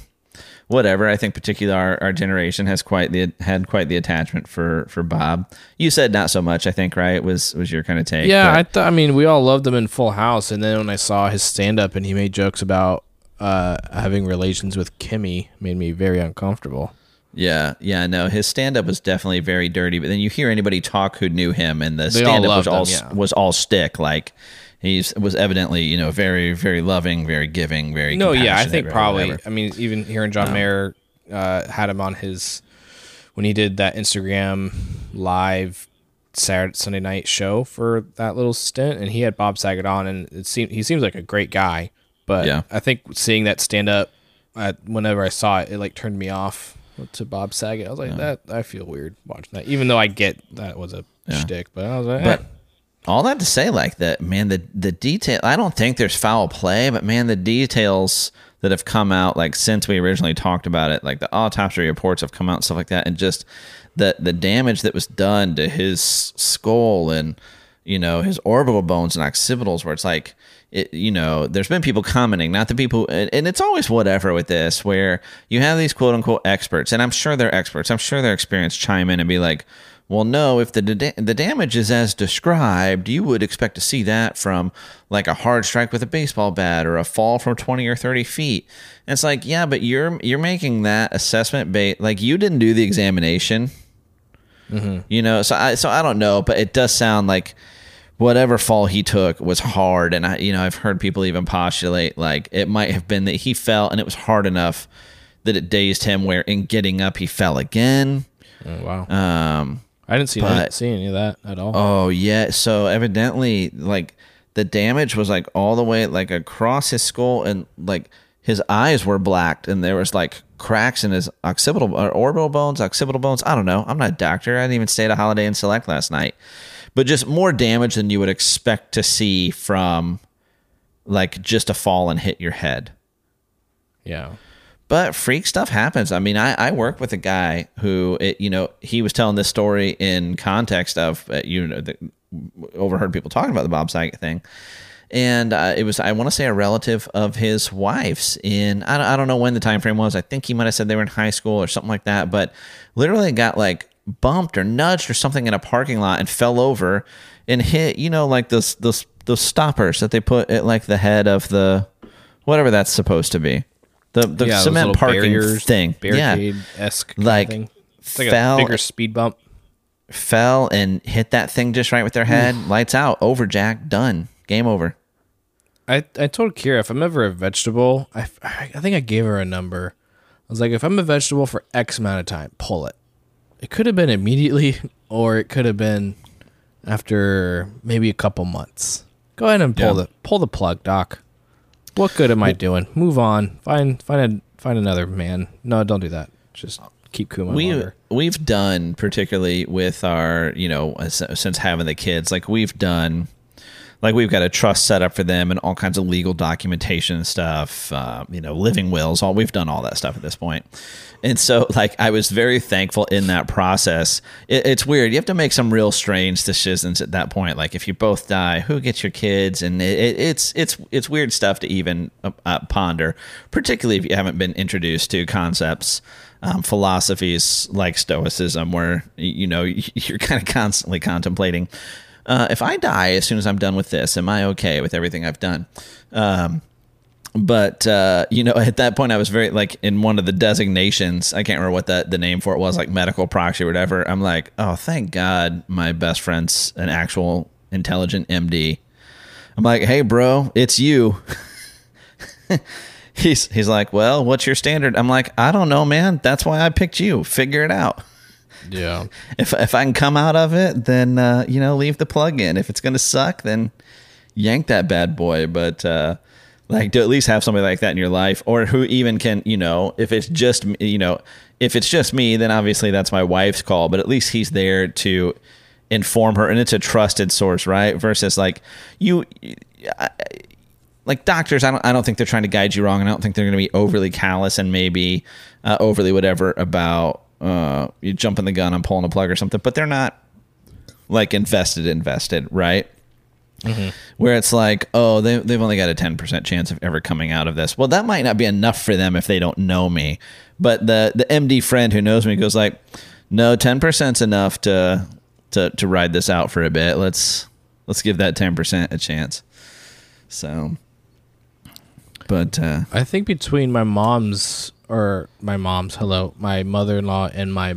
whatever. I think particularly our, our generation has quite the had quite the attachment for for Bob. You said not so much. I think right was was your kind of take. Yeah, I thought. I mean, we all loved him in Full House, and then when I saw his stand up and he made jokes about uh, having relations with Kimmy, made me very uncomfortable. Yeah, yeah, no, his stand up was definitely very dirty. But then you hear anybody talk who knew him, and the stand up was all yeah. was all stick. Like he's was evidently you know very very loving, very giving, very no. Yeah, I think probably. I mean, even hearing John um, Mayer uh, had him on his when he did that Instagram live Saturday Sunday night show for that little stint, and he had Bob Saget on, and it seemed he seems like a great guy. But yeah. I think seeing that stand up, whenever I saw it, it like turned me off to Bob Saget. I was like, yeah. that I feel weird watching that, even though I get that was a yeah. shtick. But I was like, but eh. All that to say, like that, man, the the detail. I don't think there's foul play, but man, the details that have come out, like since we originally talked about it, like the autopsy reports have come out and stuff like that, and just the the damage that was done to his skull and you know his orbital bones and occipitals, where it's like it, you know, there's been people commenting, not the people, and, and, it's always whatever with this, where you have these quote unquote experts, and I'm sure they're experts, I'm sure they're experienced, chime in and be like, well, no, if the the damage is as described, you would expect to see that from like a hard strike with a baseball bat or a fall from 20 or 30 feet. And it's like, yeah, but you're you're making that assessment bait like you didn't do the examination. Mm-hmm. You know, so I so I don't know, but it does sound like whatever fall he took was hard and i you know i've heard people even postulate like it might have been that he fell and it was hard enough that it dazed him where in getting up he fell again oh, wow um i didn't see, but, see any of that at all. Oh yeah. So evidently like the damage was like all the way like across his skull and like his eyes were blacked and there was like cracks in his occipital or orbital bones occipital bones. I don't know. I'm not a doctor. I didn't even stay at a holiday inn select last night. But just more damage than you would expect to see from like just a fall and hit your head. Yeah. But freak stuff happens. I mean, I, I work with a guy who, it, you know, he was telling this story in context of, uh, you know, the, overheard people talking about the Bob Saget thing. And uh, it was, I want to say, a relative of his wife's in, I don't, I don't know when the time frame was. I think he might have said they were in high school or something like that. But literally got like bumped or nudged or something in a parking lot and fell over and hit, you know, like those those those stoppers that they put at like the head of the whatever that's supposed to be. The the yeah, cement parking barriers, thing. Barricade esque like, like fell, a bigger speed bump. Fell and hit that thing just right with their head. Lights out. Over, Jack. Done. Game over. I, I told Kira if I'm ever a vegetable, I, I think I gave her a number. I was like, if I'm a vegetable for X amount of time, pull it it could have been immediately or it could have been after maybe a couple months. Go ahead and pull yeah. the pull the plug, Doc. What good am I doing? Move on. Find find a find another man. No, don't do that. Just keep Kuma. We longer. we've done particularly with our you know uh, since having the kids like we've done like we've got a trust set up for them and all kinds of legal documentation and stuff uh, you know living wills all we've done all that stuff at this point. And so like i was very thankful in that process. It, it's weird. You have to make some real strange decisions at that point. Like if you both die who gets your kids? And it, it, it's it's it's weird stuff to even uh, uh, ponder particularly if you haven't been introduced to concepts um, philosophies like stoicism where you know you're kind of constantly contemplating uh, if I die as soon as I'm done with this, am I okay with everything I've done? Um, but uh, you know, at that point, I was very like in one of the designations. I can't remember what that the name for it was, like medical proxy or whatever. I'm like, oh, thank God, my best friend's an actual intelligent MD. I'm like, hey, bro, it's you. he's he's like, well, what's your standard? I'm like, I don't know, man. That's why I picked you. Figure it out. Yeah. If if I can come out of it, then uh, you know, leave the plug in. If it's gonna suck, then yank that bad boy. But uh, like to at least have somebody like that in your life, or who even can, you know, if it's just you know, if it's just me, then obviously that's my wife's call. But at least he's there to inform her, and it's a trusted source, right? Versus like you. I, like doctors, I don't, I don't think they're trying to guide you wrong. and I don't think they're going to be overly callous and maybe uh, overly whatever about uh, you jumping the gun on pulling a plug or something, but they're not like invested, invested, right? Mm-hmm. Where it's like, oh, they, they've only got a 10% chance of ever coming out of this. Well, that might not be enough for them if they don't know me. But the, the MD friend who knows me goes like, no, 10%'s enough to, to, to ride this out for a bit. Let's, let's give that 10% a chance. So, but, uh, I think between my mom's or my mom's, hello, my mother in law and my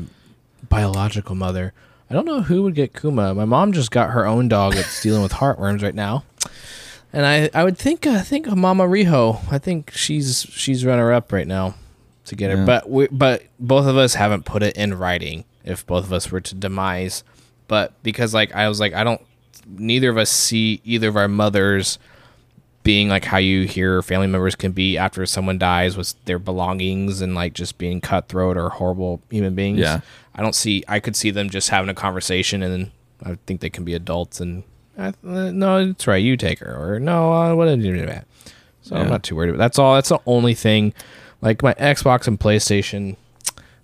biological mother, I don't know who would get Kuma. My mom just got her own dog that's dealing with heartworms right now, and I I would think I think Mama Riho. I think she's she's runner up right now to get her. Yeah. But we but both of us haven't put it in writing. If both of us were to demise, but because like I was like I don't. Neither of us see either of our mothers being like how you hear family members can be after someone dies with their belongings and like just being cutthroat or horrible human beings. Yeah. I don't see. I could see them just having a conversation, and then I think they can be adults. And uh, no, it's right. You take her, or no, uh, what did you do that? So I'm not too worried. About That's all. That's the only thing. Like my Xbox and PlayStation,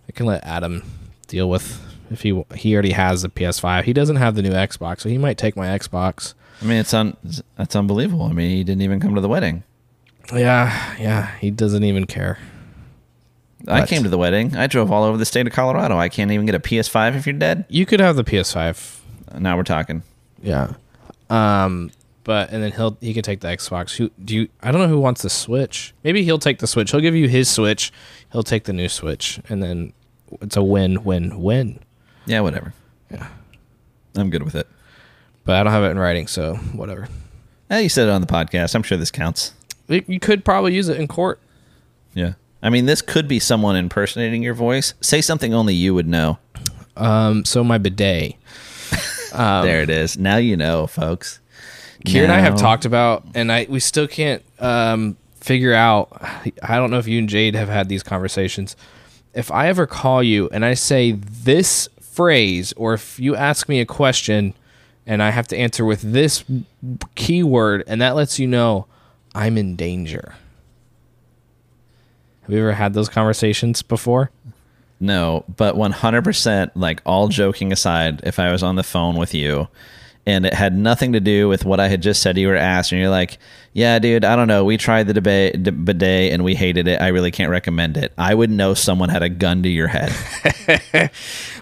I can let Adam deal with if he he already has the PS5. He doesn't have the new Xbox, so he might take my Xbox. I mean, it's un, that's unbelievable. I mean, he didn't even come to the wedding. Yeah, yeah. He doesn't even care. I But- came to the wedding. I drove all over the state of Colorado. I can't even get a PS5 if you're dead. You could have the PS5. Now we're talking. Yeah. Um, but and then he'll he can take the Xbox. Who do you? I don't know who wants the Switch. Maybe he'll take the Switch. He'll give you his Switch. He'll take the new Switch, and then it's a win, win, win. Yeah, whatever. Yeah. I'm good with it. But I don't have it in writing, so whatever. Eh, you said it on the podcast. I'm sure this counts. You you could probably use it in court. Yeah. I mean, this could be someone impersonating your voice. Say something only you would know. Um, so my bidet. there it is. Now you know, folks. Kier and I have talked about, and I we still can't um, figure out. I don't know if you and Jade have had these conversations. If I ever call you and I say this phrase, or if you ask me a question and I have to answer with this keyword, and that lets you know I'm in danger. Have you ever had those conversations before? No, but 100%, like all joking aside, if I was on the phone with you and it had nothing to do with what I had just said you were asked, and you're like, yeah, dude, I don't know. We tried the debate, d- bidet and we hated it. I really can't recommend it. I would know someone had a gun to your head.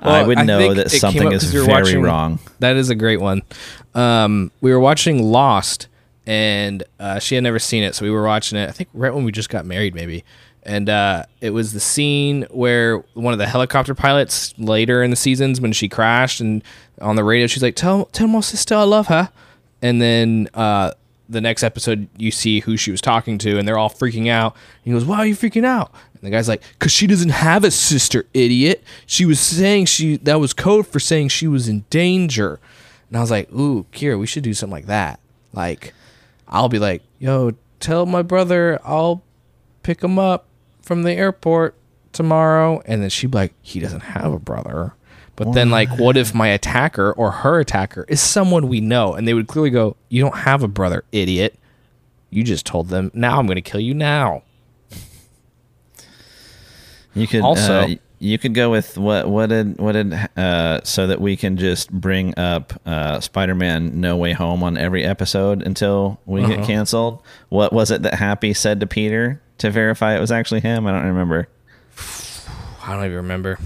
I would I know that something is 'cause we were very watching- wrong. That is a great one. Um, we were watching Lost, and uh, she had never seen it, so we were watching it. I think right when we just got married, maybe. And uh, it was the scene where one of the helicopter pilots later in the seasons when she crashed, and on the radio she's like, "Tell tell my sister I love her," and then uh, the next episode you see who she was talking to, and they're all freaking out. he goes, "Why are you freaking out?" And the guy's like, "Cause she doesn't have a sister, idiot. She was saying she that was code for saying she was in danger." And I was like, "Ooh, Kira, we should do something like that. Like, I'll be like, yo, tell my brother I'll pick him up from the airport tomorrow," and then she'd be like, "He doesn't have a brother." But then, like, what if my attacker or her attacker is someone we know? And they would clearly go, You don't have a brother, idiot. You just told them, Now I'm going to kill you now. You could Also- uh, you could go with what what did what did uh, so that we can just bring up uh, Spider-Man No Way Home on every episode until we Uh-huh. get canceled. What was it that Happy said to Peter to verify it was actually him? I don't remember. I don't even remember.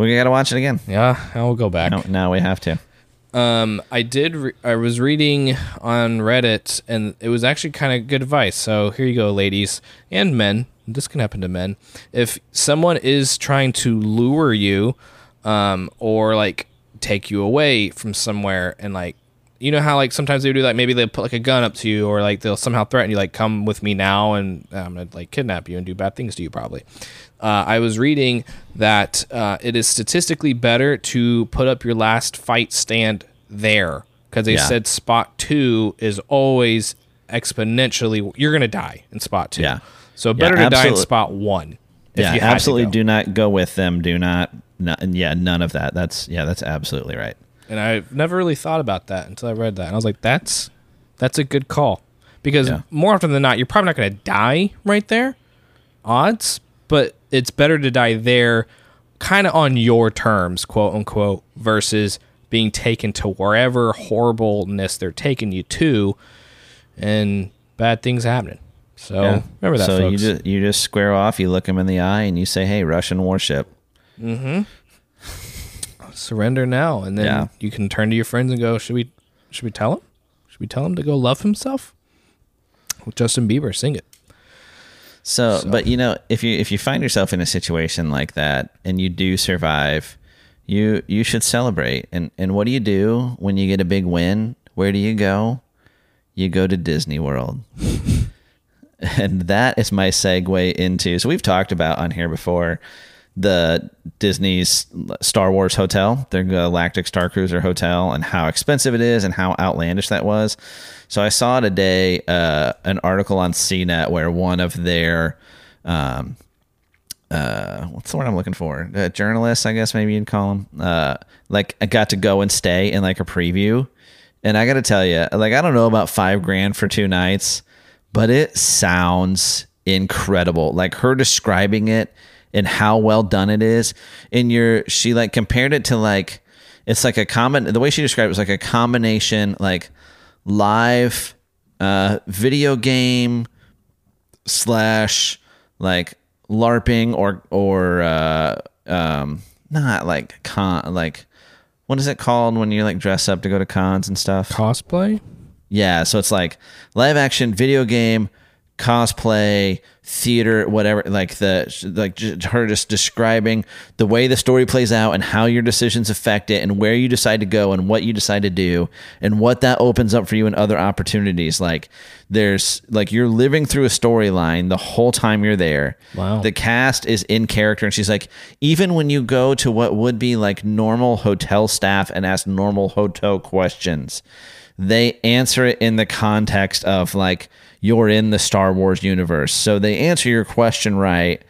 We got to watch it again. Yeah, I'll go back. No, now we have to. Um, I did. Re- I was reading on Reddit, and it was actually kind of good advice. So here you go, ladies and men. This can happen to men. If someone is trying to lure you, um, or like take you away from somewhere, and like you know how like sometimes they do like maybe they put like a gun up to you, or like they'll somehow threaten you, like come with me now, and I'm gonna like kidnap you and do bad things to you, probably. Uh, I was reading that uh, it is statistically better to put up your last fight stand there because they Yeah. said spot two is always exponentially. You're gonna die in spot two. Yeah. So better to die in spot one. if yeah, you absolutely. Do not go with them. Do not. yeah, none of that. That's yeah, that's absolutely right. And I've never really thought about that until I read that, and I was like, "That's that's a good call," because Yeah. more often than not, you're probably not going to die right there, odds, but it's better to die there, kind of on your terms, quote unquote, versus being taken to wherever horribleness they're taking you to, and bad things happening. So yeah. remember that. So folks. you just you just square off, you look them in the eye, and you say, "Hey, Russian warship." Mm-hmm. Surrender now, and then yeah. you can turn to your friends and go, "Should we? Should we tell him? Should we tell him to go love himself?" With Justin Bieber, sing it. So, so, but you know, if you if you find yourself in a situation like that and you do survive, you you should celebrate. And and what do you do when you get a big win? Where do you go? You go to Disney World. and that is my segue into. So we've talked about on here before the Disney's Star Wars hotel, their Galactic Star Cruiser hotel, and how expensive it is and how outlandish that was. So I saw today uh, an article on CNET where one of their um, uh, what's the word I'm looking for? Uh, journalists, I guess maybe you'd call them. Uh, like I got to go and stay in like a preview, and I got to tell you, like I don't know about five grand for two nights, but it sounds incredible. Like her describing it and how well done it is. And you're she like compared it to like it's like a common the way she described it was like a combination like live uh video game slash like larping or or uh um not like con like what is it called when you like dress up to go to cons and stuff cosplay yeah so it's like live action video game cosplay, theater, whatever. Like the like her just describing the way the story plays out and how your decisions affect it and where you decide to go and what you decide to do and what that opens up for you and other opportunities. Like there's like you're living through a storyline the whole time you're there. Wow. The cast is in character and she's like even when you go to what would be like normal hotel staff and ask normal hotel questions, they answer it in the context of like you're in the Star Wars universe. So they answer your question right,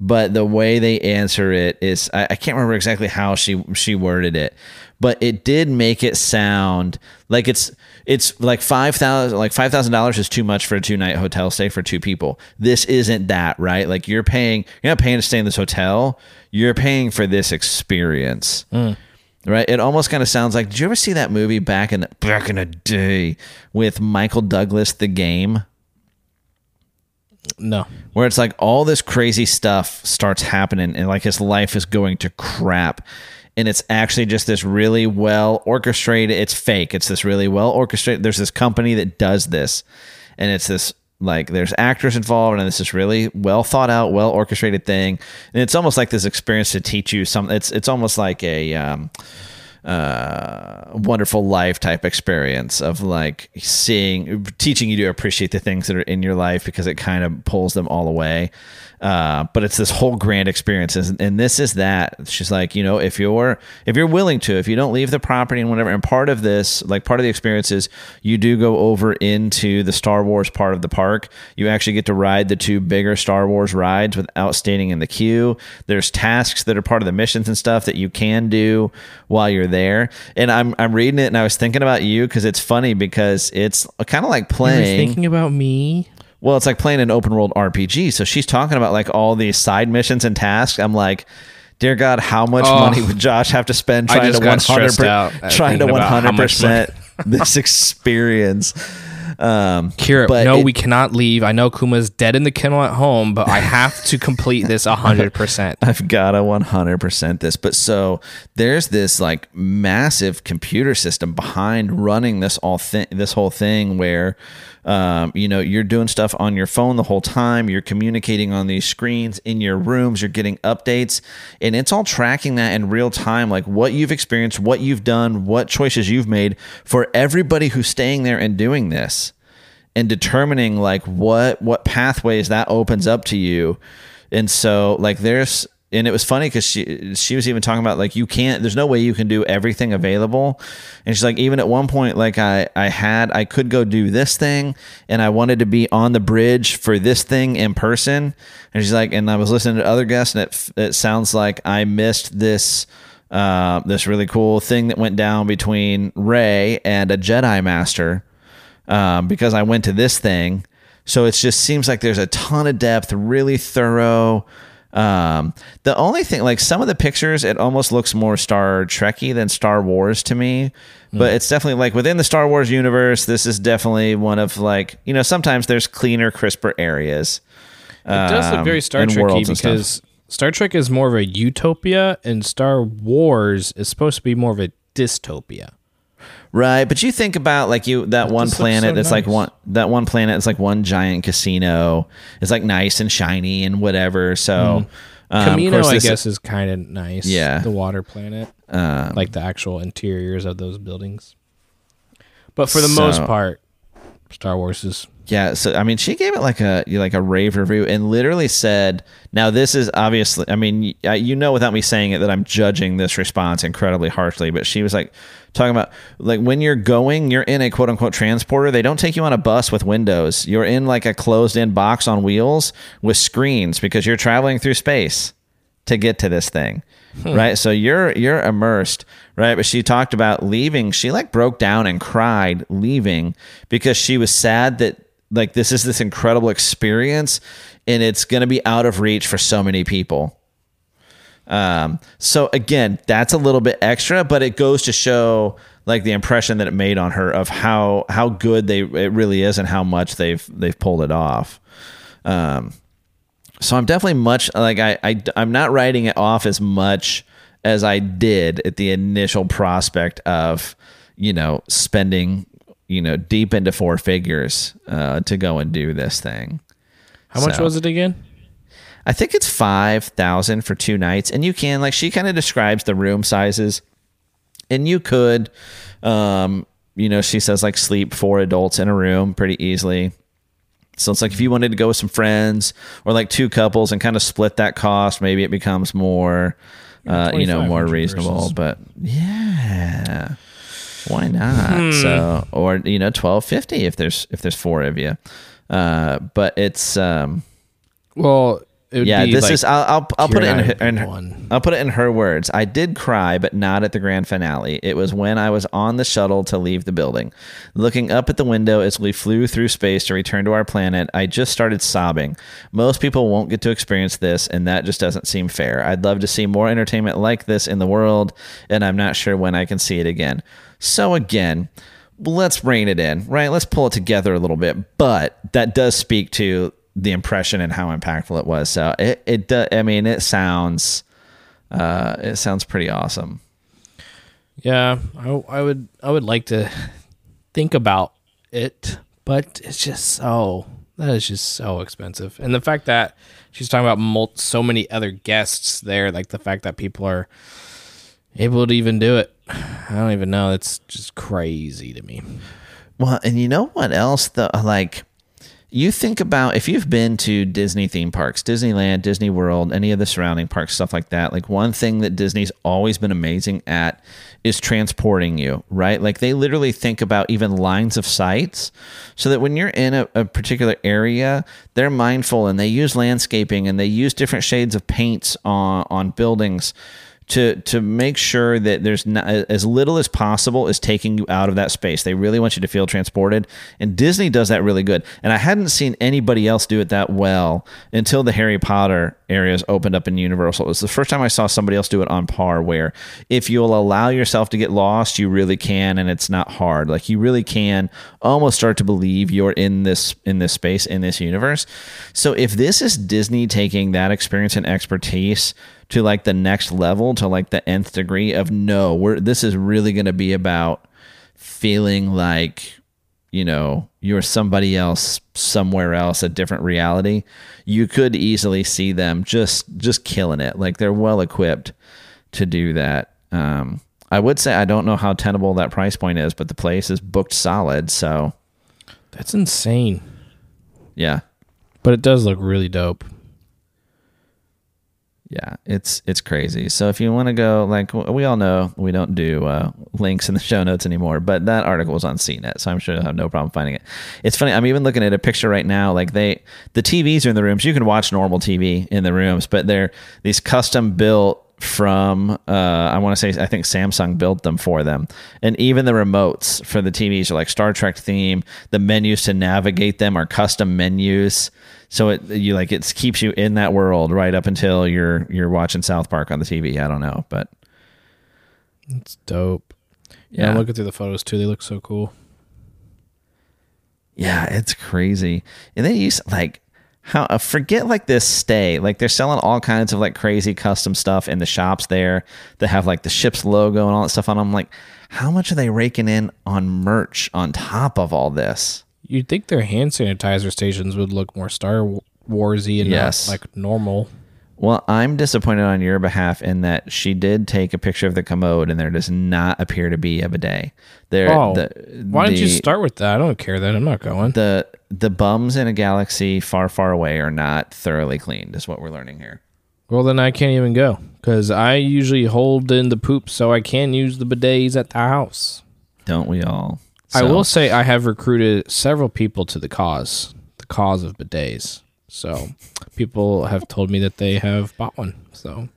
but the way they answer it is I, I can't remember exactly how she she worded it, but it did make it sound like it's it's like five thousand like five thousand dollars is too much for a two night hotel stay for two people. This isn't that, right? Like you're paying you're not paying to stay in this hotel, you're paying for this experience. Mm right? It almost kind of sounds like. Did you ever see that movie back in the, back in the day with Michael Douglas, The Game? No. Where it's like all this crazy stuff starts happening and like his life is going to crap. And it's actually just this really well orchestrated. It's fake. It's this really well orchestrated. There's this company that does this. And it's this like there's actors involved and this is really well thought out, well orchestrated thing. And it's almost like this experience to teach you some it's it's almost like a um uh, wonderful life type experience of like seeing, teaching you to appreciate the things that are in your life because it kind of pulls them all away. Uh, but it's this whole grand experience, and, and this is that. She's like, you know, if you're if you're willing to, if you don't leave the property and whatever, and part of this, like part of the experience is you do go over into the Star Wars part of the park. You actually get to ride the two bigger Star Wars rides without standing in the queue. There's tasks that are part of the missions and stuff that you can do while you're there. And I'm I'm reading it, and I was thinking about you because it's funny because it's kind of like playing. thinking about me. Well, it's like playing an open world RPG. So she's talking about like all these side missions and tasks. I'm like, dear God, how much oh, money would Josh have to spend trying to 100 trying to 100 percent this experience? Um, Kira, no, it, we cannot leave. I know Kuma's dead in the kennel at home, but I have to complete this 100%. I've got to 100% this. But so there's this like massive computer system behind running this all thing, this whole thing where um, you know, you're doing stuff on your phone the whole time. You're communicating on these screens in your rooms. You're getting updates, and it's all tracking that in real time, like what you've experienced, what you've done, what choices you've made for everybody who's staying there and doing this, and determining like what what pathways that opens up to you. And so, like, there's and it was funny because she she was even talking about like you can't there's no way you can do everything available and she's like even at one point like i i had i could go do this thing and i wanted to be on the bridge for this thing in person and she's like and i was listening to other guests and it it sounds like i missed this uh, this really cool thing that went down between Rey and a Jedi Master um, because I went to this thing. So it just seems like there's a ton of depth, really thorough, Um, the only thing, like some of the pictures, it almost looks more Star Trekky than Star Wars to me. But it's definitely like within the Star Wars universe, this is definitely one of like you know sometimes there's cleaner, crisper areas. It does look very um, Star Trekky worlds and stuff. because Star Trek is more of a utopia, and Star Wars is supposed to be more of a dystopia. Right, but you think about like you that one planet so that's like one that one planet is like one giant casino. It's like nice and shiny and whatever. So, um, of Kamino, I guess, is kind of nice. Yeah. the water planet, um, like the actual interiors of those buildings. But for the most part, Star Wars is Yeah, so I mean, she gave it like a like a rave review and literally said, "Now this is obviously, I mean, you know, without me saying it, that I'm judging this response incredibly harshly." But she was like talking about like when you're going, you're in a quote unquote transporter. They don't take you on a bus with windows. You're in like a closed in box on wheels with screens because you're traveling through space to get to this thing hmm. right so you're you're immersed right but she talked about leaving she like broke down and cried leaving because she was sad that like this is this incredible experience and it's going to be out of reach for so many people um so again that's a little bit extra but it goes to show like the impression that it made on her of how how good they it really is and how much they've they've pulled it off um so I'm definitely much like I, I I'm not writing it off as much as I did at the initial prospect of you know spending you know deep into four figures uh, to go and do this thing. how much was it again? I think it's five thousand for two nights, and you can like she kind of describes the room sizes, and you could, um, you know, she says like sleep four adults in a room pretty easily. So it's like if you wanted to go with some friends or like two couples and kind of split that cost, maybe it becomes more, uh, you know, more reasonable. versus- But yeah, why not? So or you know, twelve fifty if there's if there's four of you. Uh, but it's um, Well, it would yeah, this like is I'll I'll, I'll put it in, her, in her- one. I'll put it in her words. I did cry, but not at the grand finale. It was when I was on the shuttle to leave the building, looking up at the window as we flew through space to return to our planet. I just started sobbing. Most people won't get to experience this, and that just doesn't seem fair. I'd love to see more entertainment like this in the world, and I'm not sure when I can see it again. So again. Let's rein it in, right? Let's pull it together a little bit. But that does speak to the impression and how impactful it was. So it it does. I mean, it sounds uh, it sounds pretty awesome. Yeah, I, I would I would like to think about it, but it's just so that is just so expensive. And the fact that she's talking about mul- so many other guests there, like the fact that people are able to even do it, I don't even know. It's just crazy to me. Well, and you know what else? The like, you think about if you've been to Disney theme parks, Disneyland, Disney World, any of the surrounding parks, stuff like that. Like one thing that Disney's always been amazing at is transporting you, right? Like they literally think about even lines of sights, so that when you're in a, a particular area, they're mindful and they use landscaping and they use different shades of paints on on buildings to to make sure that there's not, as little as possible is taking you out of that space. They really want you to feel transported, and Disney does that really good. And I hadn't seen anybody else do it that well until the Harry Potter areas opened up in Universal. It was the first time I saw somebody else do it on par. Where if you'll allow yourself to get lost, you really can, and it's not hard. Like you really can almost start to believe you're in this in this space in this universe. So if this is Disney taking that experience and expertise to like the next level to like the nth degree of no. We're this is really going to be about feeling like you know you're somebody else somewhere else a different reality. You could easily see them just just killing it. Like they're well equipped to do that. Um i would say i don't know how tenable that price point is but the place is booked solid so That's insane, yeah. But it does look really dope. Yeah, it's it's crazy. So if you want to go, like we all know, we don't do uh, links in the show notes anymore. But that article was on CNET, so I'm sure you'll have no problem finding it. It's funny. I'm even looking at a picture right now. Like they, the TVs are in the rooms. You can watch normal TV in the rooms, but they're these custom built from. Uh, I want to say I think Samsung built them for them, and even the remotes for the TVs are like Star Trek theme. The menus to navigate them are custom menus. So it you like it keeps you in that world right up until you're you're watching South Park on the TV. I don't know, but it's dope. Yeah, I'm looking through the photos too. They look so cool. Yeah, it's crazy. And they use like how uh, forget like this stay like they're selling all kinds of like crazy custom stuff in the shops there that have like the ship's logo and all that stuff on them like how much are they raking in on merch on top of all this you'd think their hand sanitizer stations would look more star warsy and yes. not like normal well, I'm disappointed on your behalf in that she did take a picture of the commode and there does not appear to be a bidet. There, oh, the, why didn't you start with that? I don't care that. I'm not going. The the bums in a galaxy far, far away are not thoroughly cleaned. Is what we're learning here. Well, then I can't even go because I usually hold in the poop so I can use the bidets at the house. Don't we all? So. I will say I have recruited several people to the cause, the cause of bidets. So people have told me that they have bought one. So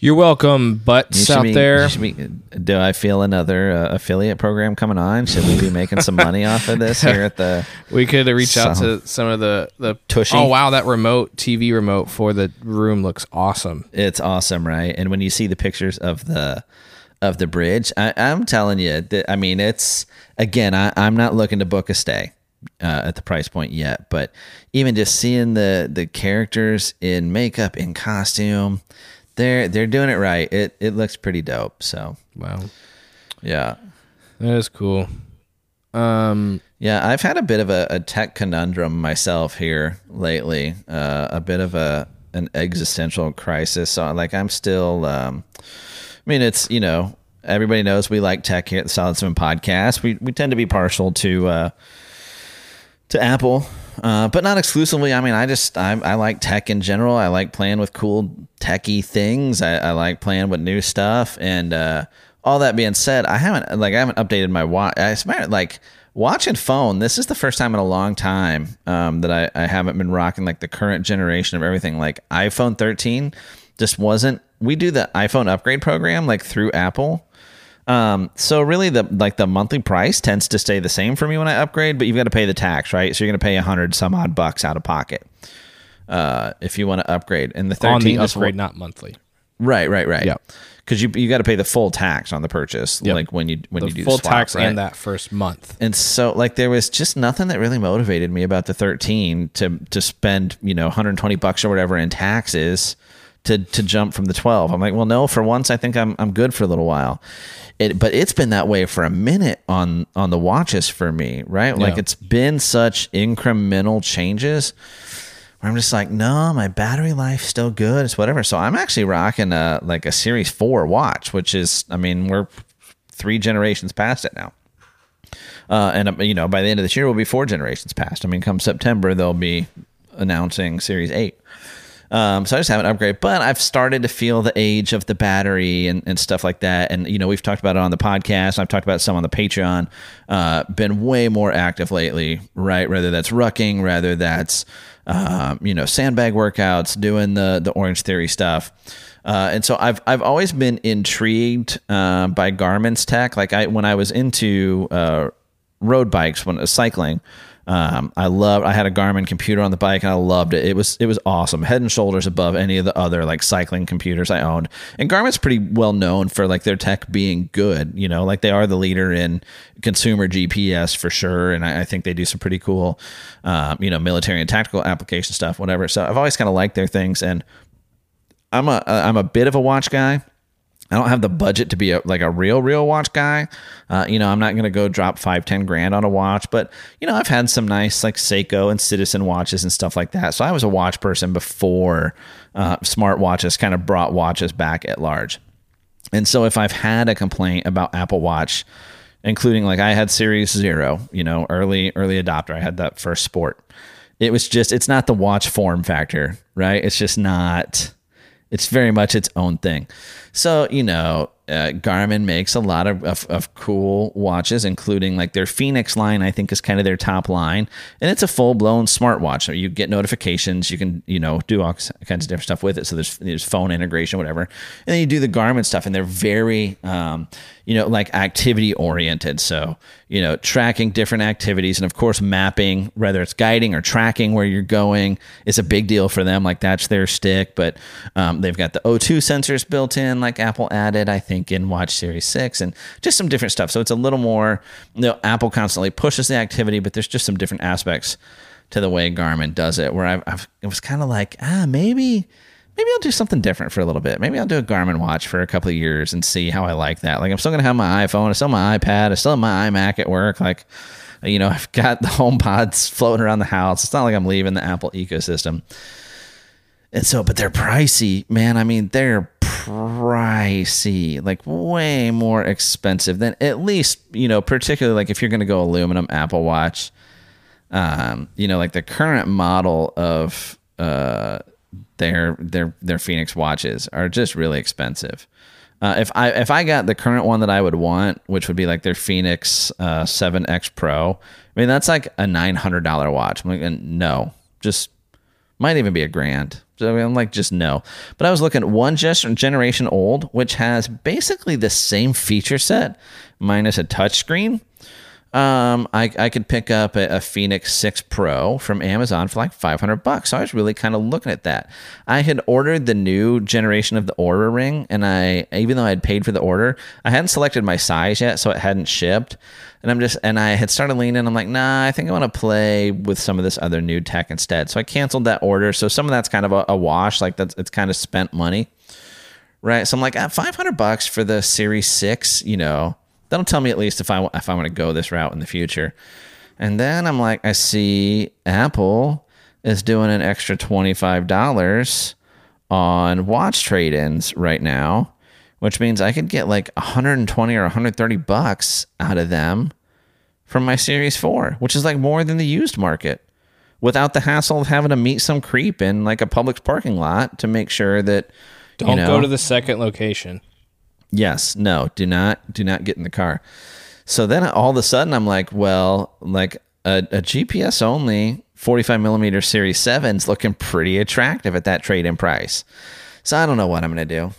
you're welcome, butts out be, there. Be, do I feel another uh, affiliate program coming on? Should we be making some money off of this here at the? We could reach out to some of the the Tushy. Oh wow, that remote TV remote for the room looks awesome. It's awesome, right? And when you see the pictures of the of the bridge, I, am telling you that I mean it's again. I, I'm not looking to book a stay uh, at the price point yet, but even just seeing the the characters in makeup, in costume, they're they're doing it right. It it looks pretty dope. So wow, yeah, that is cool. Um, yeah, I've had a bit of a, a tech conundrum myself here lately. Uh, a bit of a an existential crisis. So like I'm still. Um, mean, it's you know everybody knows we like tech here at the Solid Seven Podcast. We we tend to be partial to. Uh, to Apple, uh, but not exclusively. I mean, I just I, I, like tech in general. I like playing with cool techie things. I, I like playing with new stuff. And uh, all that being said, I haven't like I haven't updated my watch. I smart like watch and phone. This is the first time in a long time um, that I, I haven't been rocking like the current generation of everything. Like iPhone 13 just wasn't. We do the iPhone upgrade program like through Apple um, so really the like the monthly price tends to stay the same for me when I upgrade, but you've got to pay the tax, right? So you're going to pay a hundred some odd bucks out of pocket uh, if you want to upgrade. And the thirteen on the upgrade, not monthly. Right, right, right. Yeah, because you you got to pay the full tax on the purchase, yep. like when you when the you do full swap, tax right? and that first month. And so like there was just nothing that really motivated me about the thirteen to to spend you know 120 bucks or whatever in taxes to to jump from the 12. I'm like, well, no, for once I think I'm I'm good for a little while. It, but it's been that way for a minute on on the watches for me, right? Like yeah. it's been such incremental changes where I'm just like, no, my battery life still good. It's whatever. So I'm actually rocking a like a Series Four watch, which is, I mean, we're three generations past it now. Uh, and you know, by the end of this year, we'll be four generations past. I mean, come September, they'll be announcing Series Eight. Um, so I just haven't upgraded, but I've started to feel the age of the battery and, and stuff like that. And, you know, we've talked about it on the podcast. I've talked about some on the Patreon, uh, been way more active lately, right? Whether that's rucking, whether that's, um, you know, sandbag workouts, doing the, the Orange Theory stuff. Uh, and so I've I've always been intrigued uh, by Garmin's tech. Like I when I was into uh, road bikes when was cycling, um, I love. I had a Garmin computer on the bike, and I loved it. It was it was awesome, head and shoulders above any of the other like cycling computers I owned. And Garmin's pretty well known for like their tech being good. You know, like they are the leader in consumer GPS for sure, and I, I think they do some pretty cool, um, you know, military and tactical application stuff, whatever. So I've always kind of liked their things, and I'm a I'm a bit of a watch guy. I don't have the budget to be a, like a real, real watch guy. Uh, you know, I'm not going to go drop five, ten grand on a watch, but you know, I've had some nice like Seiko and Citizen watches and stuff like that. So I was a watch person before uh, smart watches kind of brought watches back at large. And so if I've had a complaint about Apple Watch, including like I had Series Zero, you know, early, early adopter, I had that first sport. It was just, it's not the watch form factor, right? It's just not it's very much its own thing. So, you know, uh, Garmin makes a lot of, of, of, cool watches, including like their Fenix line, I think is kind of their top line. And it's a full blown smartwatch. So you get notifications, you can, you know, do all kinds of different stuff with it. So there's, there's phone integration, whatever. And then you do the Garmin stuff, and they're very, um, you know, like activity oriented. So, you know, tracking different activities and of course mapping, whether it's guiding or tracking where you're going is a big deal for them. Like that's their stick, but um, they've got the O2 sensors built in, like Apple added, I think, in Watch Series 6 and just some different stuff. So it's a little more, you know, Apple constantly pushes the activity, but there's just some different aspects to the way Garmin does it where I've, I've it was kind of like, ah, maybe maybe I'll do something different for a little bit. Maybe I'll do a Garmin watch for a couple of years and see how I like that. Like I'm still gonna have my iPhone, I still have my iPad, I still have my iMac at work. Like, you know, I've got the home pods floating around the house. It's not like I'm leaving the Apple ecosystem. And so, but they're pricey, man. I mean, they're pricey, like way more expensive than at least, you know, particularly like if you're gonna go aluminum Apple Watch. Um, you know, like the current model of uh their their their Fenix watches are just really expensive. Uh, if I if I got the current one that I would want, which would be like their Fenix uh, 7X Pro, I mean that's like a nine hundred dollar watch. I'm like, no, just might even be a grand. I mean, I'm like, just no. But I was looking at one generation old, which has basically the same feature set minus a touchscreen um, I, I could pick up a, a, Fenix 6 Pro from Amazon for like 500 bucks. So I was really kind of looking at that. I had ordered the new generation of the Oura Ring, and I, even though I had paid for the order, I hadn't selected my size yet, so it hadn't shipped. And I'm just, and I had started leaning. I'm like, nah, I think I want to play with some of this other new tech instead. So I canceled that order. So some of that's kind of a, a wash, like that's it's kind of spent money, right? So I'm like, at 500 bucks for the Series 6, you know That'll tell me at least if I if I want to go this route in the future. And then I'm like, I see Apple is doing an extra twenty five dollars on watch trade ins right now, which means I could get like 120 or 130 bucks out of them from my Series 4, which is like more than the used market without the hassle of having to meet some creep in like a public parking lot to make sure that. Don't you know, go to the second location. Yes, no, do not do not get in the car. So then all of a sudden I'm like, well, like a, a GPS only 45 millimeter Series 7 is looking pretty attractive at that trade in price. So I don't know what I'm going to do.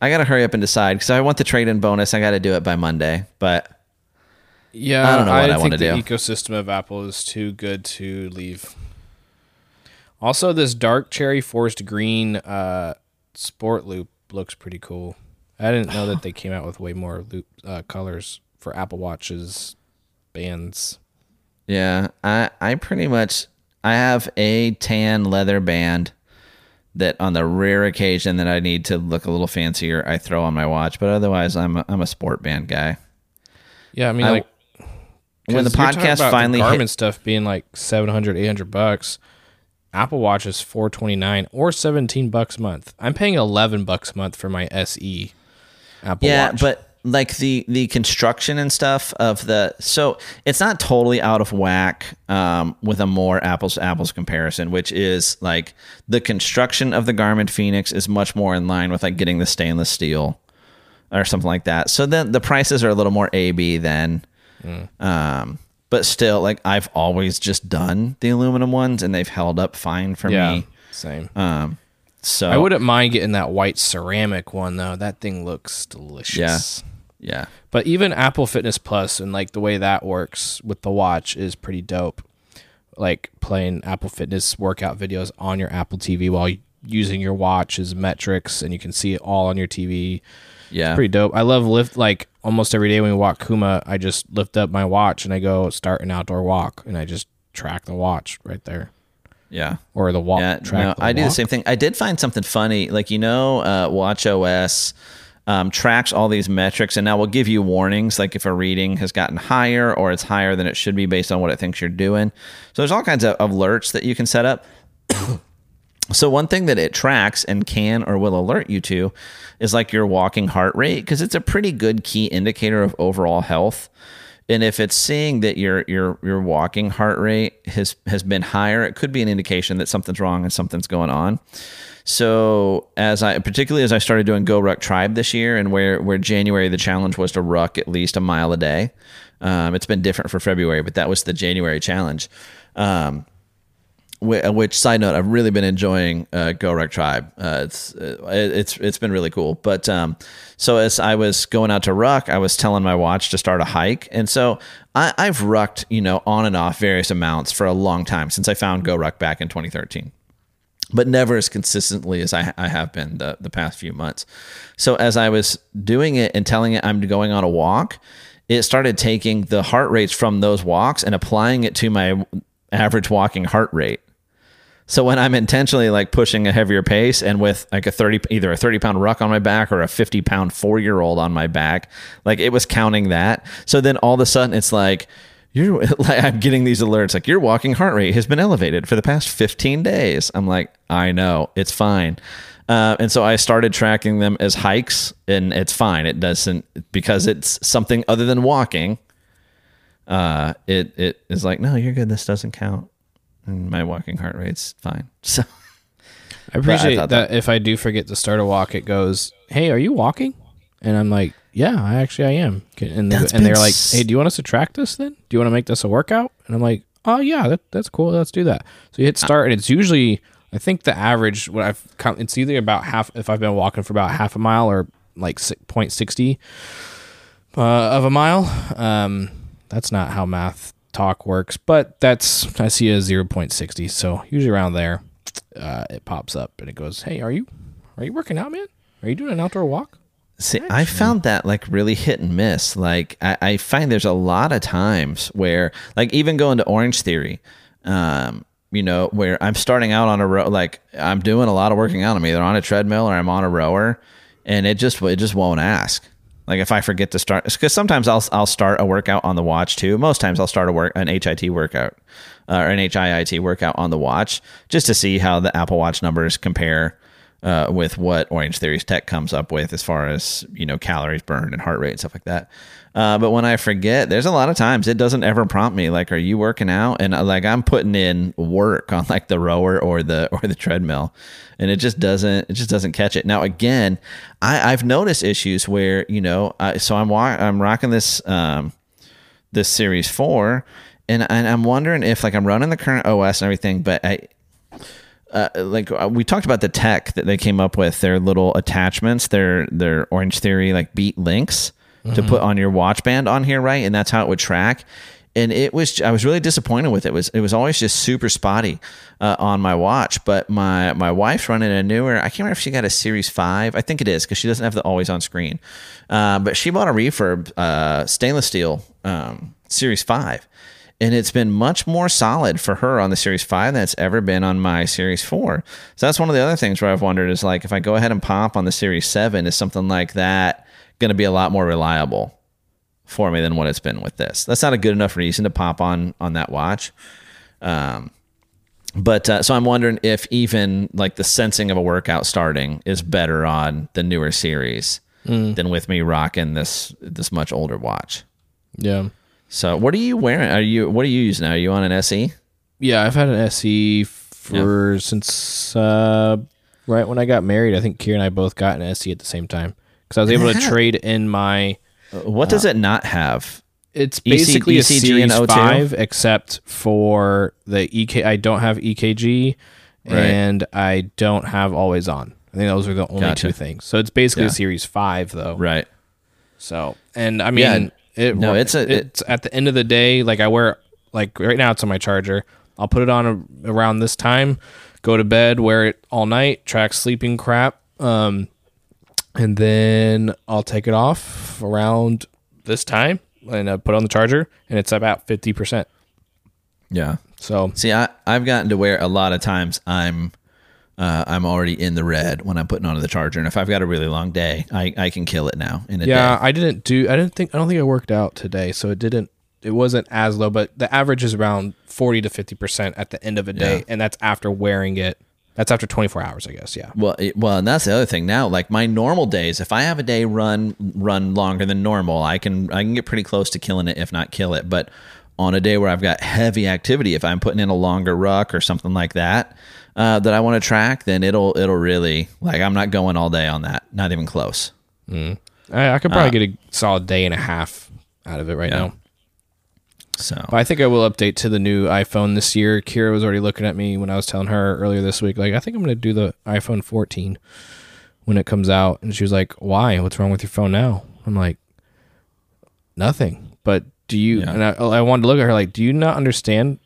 I got to hurry up and decide because I want the trade in bonus. I got to do it by Monday, but yeah, I don't know what I, I want to do. The ecosystem of Apple is too good to leave. Also, this dark cherry forest green uh, sport loop looks pretty cool. I didn't know that they came out with way more loop uh, colors for Apple Watches bands. Yeah, I I pretty much I have a tan leather band that on the rare occasion that I need to look a little fancier, I throw on my watch. But otherwise, I'm a, I'm a sport band guy. Yeah, I mean, I, like when the podcast finally the Garmin hit, stuff being like 700, 800 bucks. Apple Watch is 429 or 17 bucks a month. I'm paying 11 bucks a month for my SE Apple yeah, Watch. but like the the construction and stuff of the so it's not totally out of whack um, with a more apples to apples comparison, which is like the construction of the Garmin Fenix is much more in line with like getting the stainless steel or something like that. So then the prices are a little more AB than. Mm. Um, but still, like I've always just done the aluminum ones, and they've held up fine for yeah, me. Same. Um, so I wouldn't mind getting that white ceramic one though. That thing looks delicious. Yeah. Yeah. But even Apple Fitness Plus and like the way that works with the watch is pretty dope. Like playing Apple Fitness workout videos on your Apple TV while using your watch as metrics and you can see it all on your TV. Yeah. It's pretty dope. I love lift like almost every day when we walk Kuma, I just lift up my watch and I go start an outdoor walk and I just track the watch right there. Yeah. Or the walk. Yeah, no, I do the same thing. I did find something funny. Like, you know, uh, Watch OS um, tracks all these metrics and now will give you warnings, like if a reading has gotten higher or it's higher than it should be based on what it thinks you're doing. So there's all kinds of alerts that you can set up. so one thing that it tracks and can or will alert you to is like your walking heart rate because it's a pretty good key indicator of overall health and if it's seeing that your your your walking heart rate has has been higher, it could be an indication that something's wrong and something's going on. So as I particularly as I started doing GoRuck Tribe this year, and where where January the challenge was to ruck at least a mile a day. Um, it's been different for February, but that was the January challenge. Um, which side note, I've really been enjoying uh, GoRuck Tribe. Uh, it's uh, it's it's been really cool. But um, so as I was going out to ruck, I was telling my watch to start a hike, and so I, I've rucked you know on and off various amounts for a long time since I found GoRuck back in 2013 but never as consistently as I, I have been the, the past few months. So as I was doing it and telling it I'm going on a walk, it started taking the heart rates from those walks and applying it to my average walking heart rate. So when I'm intentionally like pushing a heavier pace and with like a 30, either a 30 pound ruck on my back or a 50 pound four year old on my back, like it was counting that. So then all of a sudden it's like, you're like, I'm getting these alerts like your walking heart rate has been elevated for the past 15 days. I'm like, I know it's fine. Uh, and so I started tracking them as hikes, and it's fine. It doesn't because it's something other than walking. Uh, it it is like no, you're good. This doesn't count, and my walking heart rate's fine. So I appreciate I that, that if I do forget to start a walk, it goes, "Hey, are you walking?" And I'm like, "Yeah, I actually I am." And, they, and they're like, "Hey, do you want us to track this then? Do you want to make this a workout?" And I'm like, "Oh yeah, that, that's cool. Let's do that." So you hit start, and it's usually I think the average what I've come, it's either about half if I've been walking for about half a mile or like 0.60 uh, of a mile. Um, that's not how math talk works, but that's I see a 0.60. So usually around there, uh, it pops up and it goes, "Hey, are you are you working out, man? Are you doing an outdoor walk?" See, Actually. I found that like really hit and miss. Like I, I, find there's a lot of times where, like, even going to Orange Theory, um, you know, where I'm starting out on a row, like I'm doing a lot of working out. I'm either on a treadmill or I'm on a rower, and it just it just won't ask. Like if I forget to start, because sometimes I'll I'll start a workout on the watch too. Most times I'll start a work an HIT workout uh, or an HIIT workout on the watch just to see how the Apple Watch numbers compare uh, with what Orange Theory's tech comes up with as far as you know calories burned and heart rate and stuff like that. Uh, but when I forget, there's a lot of times it doesn't ever prompt me like, "Are you working out?" And uh, like I'm putting in work on like the rower or the or the treadmill, and it just doesn't it just doesn't catch it. Now again, I, I've noticed issues where you know, so I'm I'm rocking this um, this Series Four, and and I'm wondering if like I'm running the current OS and everything, but I uh, like uh, we talked about the tech that they came up with, their little attachments, their their Orange Theory like Beat links mm-hmm. to put on your watch band on here, right? And that's how it would track. And it was I was really disappointed with it. it was it was always just super spotty uh, on my watch. But my my wife's running a newer. I can't remember if she got a Series Five. I think it is because she doesn't have the always on screen. Uh, but she bought a refurb uh, stainless steel um, Series Five and it's been much more solid for her on the Series 5 than it's ever been on my Series 4. So that's one of the other things where I've wondered is like if I go ahead and pop on the Series 7, is something like that going to be a lot more reliable for me than what it's been with this? That's not a good enough reason to pop on on that watch. Um, but uh, so I'm wondering if even like the sensing of a workout starting is better on the newer series mm. than with me rocking this this much older watch. Yeah. So what are you wearing? Are you what are you using now? Are you on an SE? Yeah, I've had an SE for yeah. since uh, right when I got married. I think Kira and I both got an SE at the same time because I was able to trade in my. Uh, what does uh, it not have? It's basically EC, a ECG Series Five, except for the EK. I don't have EKG, right. and I don't have always on. I think those are the only gotcha. two things. So it's basically yeah. a Series Five, though. Right. So, and I mean, yeah. It, no, it's a, it's it, at the end of the day. Like I wear like right now, it's on my charger. I'll put it on a, around this time, go to bed, wear it all night, track sleeping crap, um, and then I'll take it off around this time and uh, put on the charger, and it's about fifty percent. Yeah. So see, I I've gotten to where a lot of times I'm uh, I'm already in the red when I'm putting on the charger. And if I've got a really long day, I, I can kill it now in a yeah, day. I didn't do. I didn't think. I don't think I worked out today, so it didn't. It wasn't as low, but the average is around forty to fifty percent at the end of a day, yeah. and that's after wearing it. That's after 24 hours, I guess. Yeah. Well, it, well, and that's the other thing now. Like my normal days, if I have a day run run longer than normal, I can I can get pretty close to killing it, if not kill it. But on a day where I've got heavy activity, if I'm putting in a longer ruck or something like that, uh, that I want to track, then it'll it'll really like I'm not going all day on that. Not even close. I, I could probably get a solid day and a half out of it right Yeah. now. So But I think I will update to the new iPhone this year. Kira was already looking at me when I was telling her earlier this week, like, I think I'm going to do the iPhone 14 when it comes out. And she was like, Why? What's wrong with your phone now? I'm like, Nothing. But do you, Yeah. and I, I wanted to look at her like, Do you not understand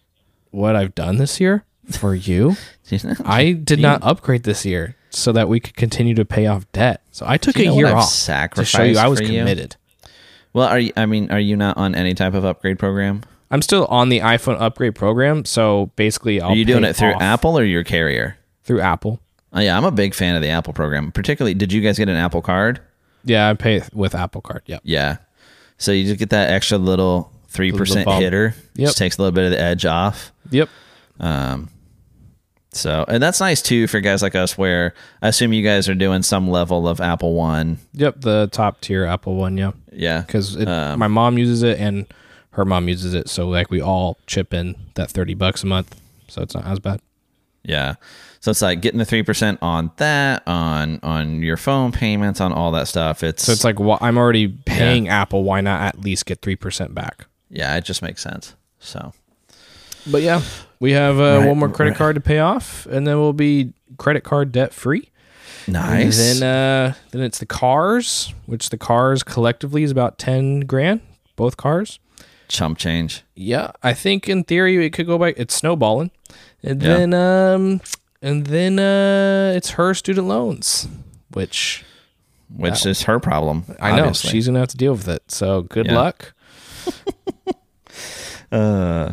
what I've done this year for you? I did not upgrade this year so that we could continue to pay off debt. So I took a year off to sacrificed show you I was committed. you? Well, are you? I mean, are you not on any type of upgrade program? I'm still on the iPhone upgrade program, so basically, I'll Are you doing it through Apple or your carrier? Through Apple. Oh, yeah, I'm a big fan of the Apple program. Particularly, did you guys get an Apple card? Yeah, I pay with Apple Card. Yep. Yeah. So you just get that extra little three percent hitter. Yep. Just takes a little bit of the edge off. Yep. Um, so and that's nice too for guys like us, where I assume you guys are doing some level of Apple One. Yep. The top tier Apple one. Yeah. Yeah. Because Um, my mom uses it and her mom uses it, so like we all chip in that thirty bucks a month, so it's not as bad. Yeah. So it's like getting the three percent on that, on on your phone payments, on all that stuff. It's So it's like well, I'm already paying Apple. Why not at least get three percent back? yeah, it just makes sense. So But yeah, we have uh, Right, one more credit right. card to pay off, and then we'll be credit card debt free. Nice. And then uh, then it's the cars, which the cars collectively is about ten grand, both cars. Chump change. Yeah, I think in theory it could go by. It's snowballing, and Yeah. then um, and then uh, it's her student loans, which Which is her problem. I know obviously. she's gonna have to deal with it. So good Yeah. luck. Uh,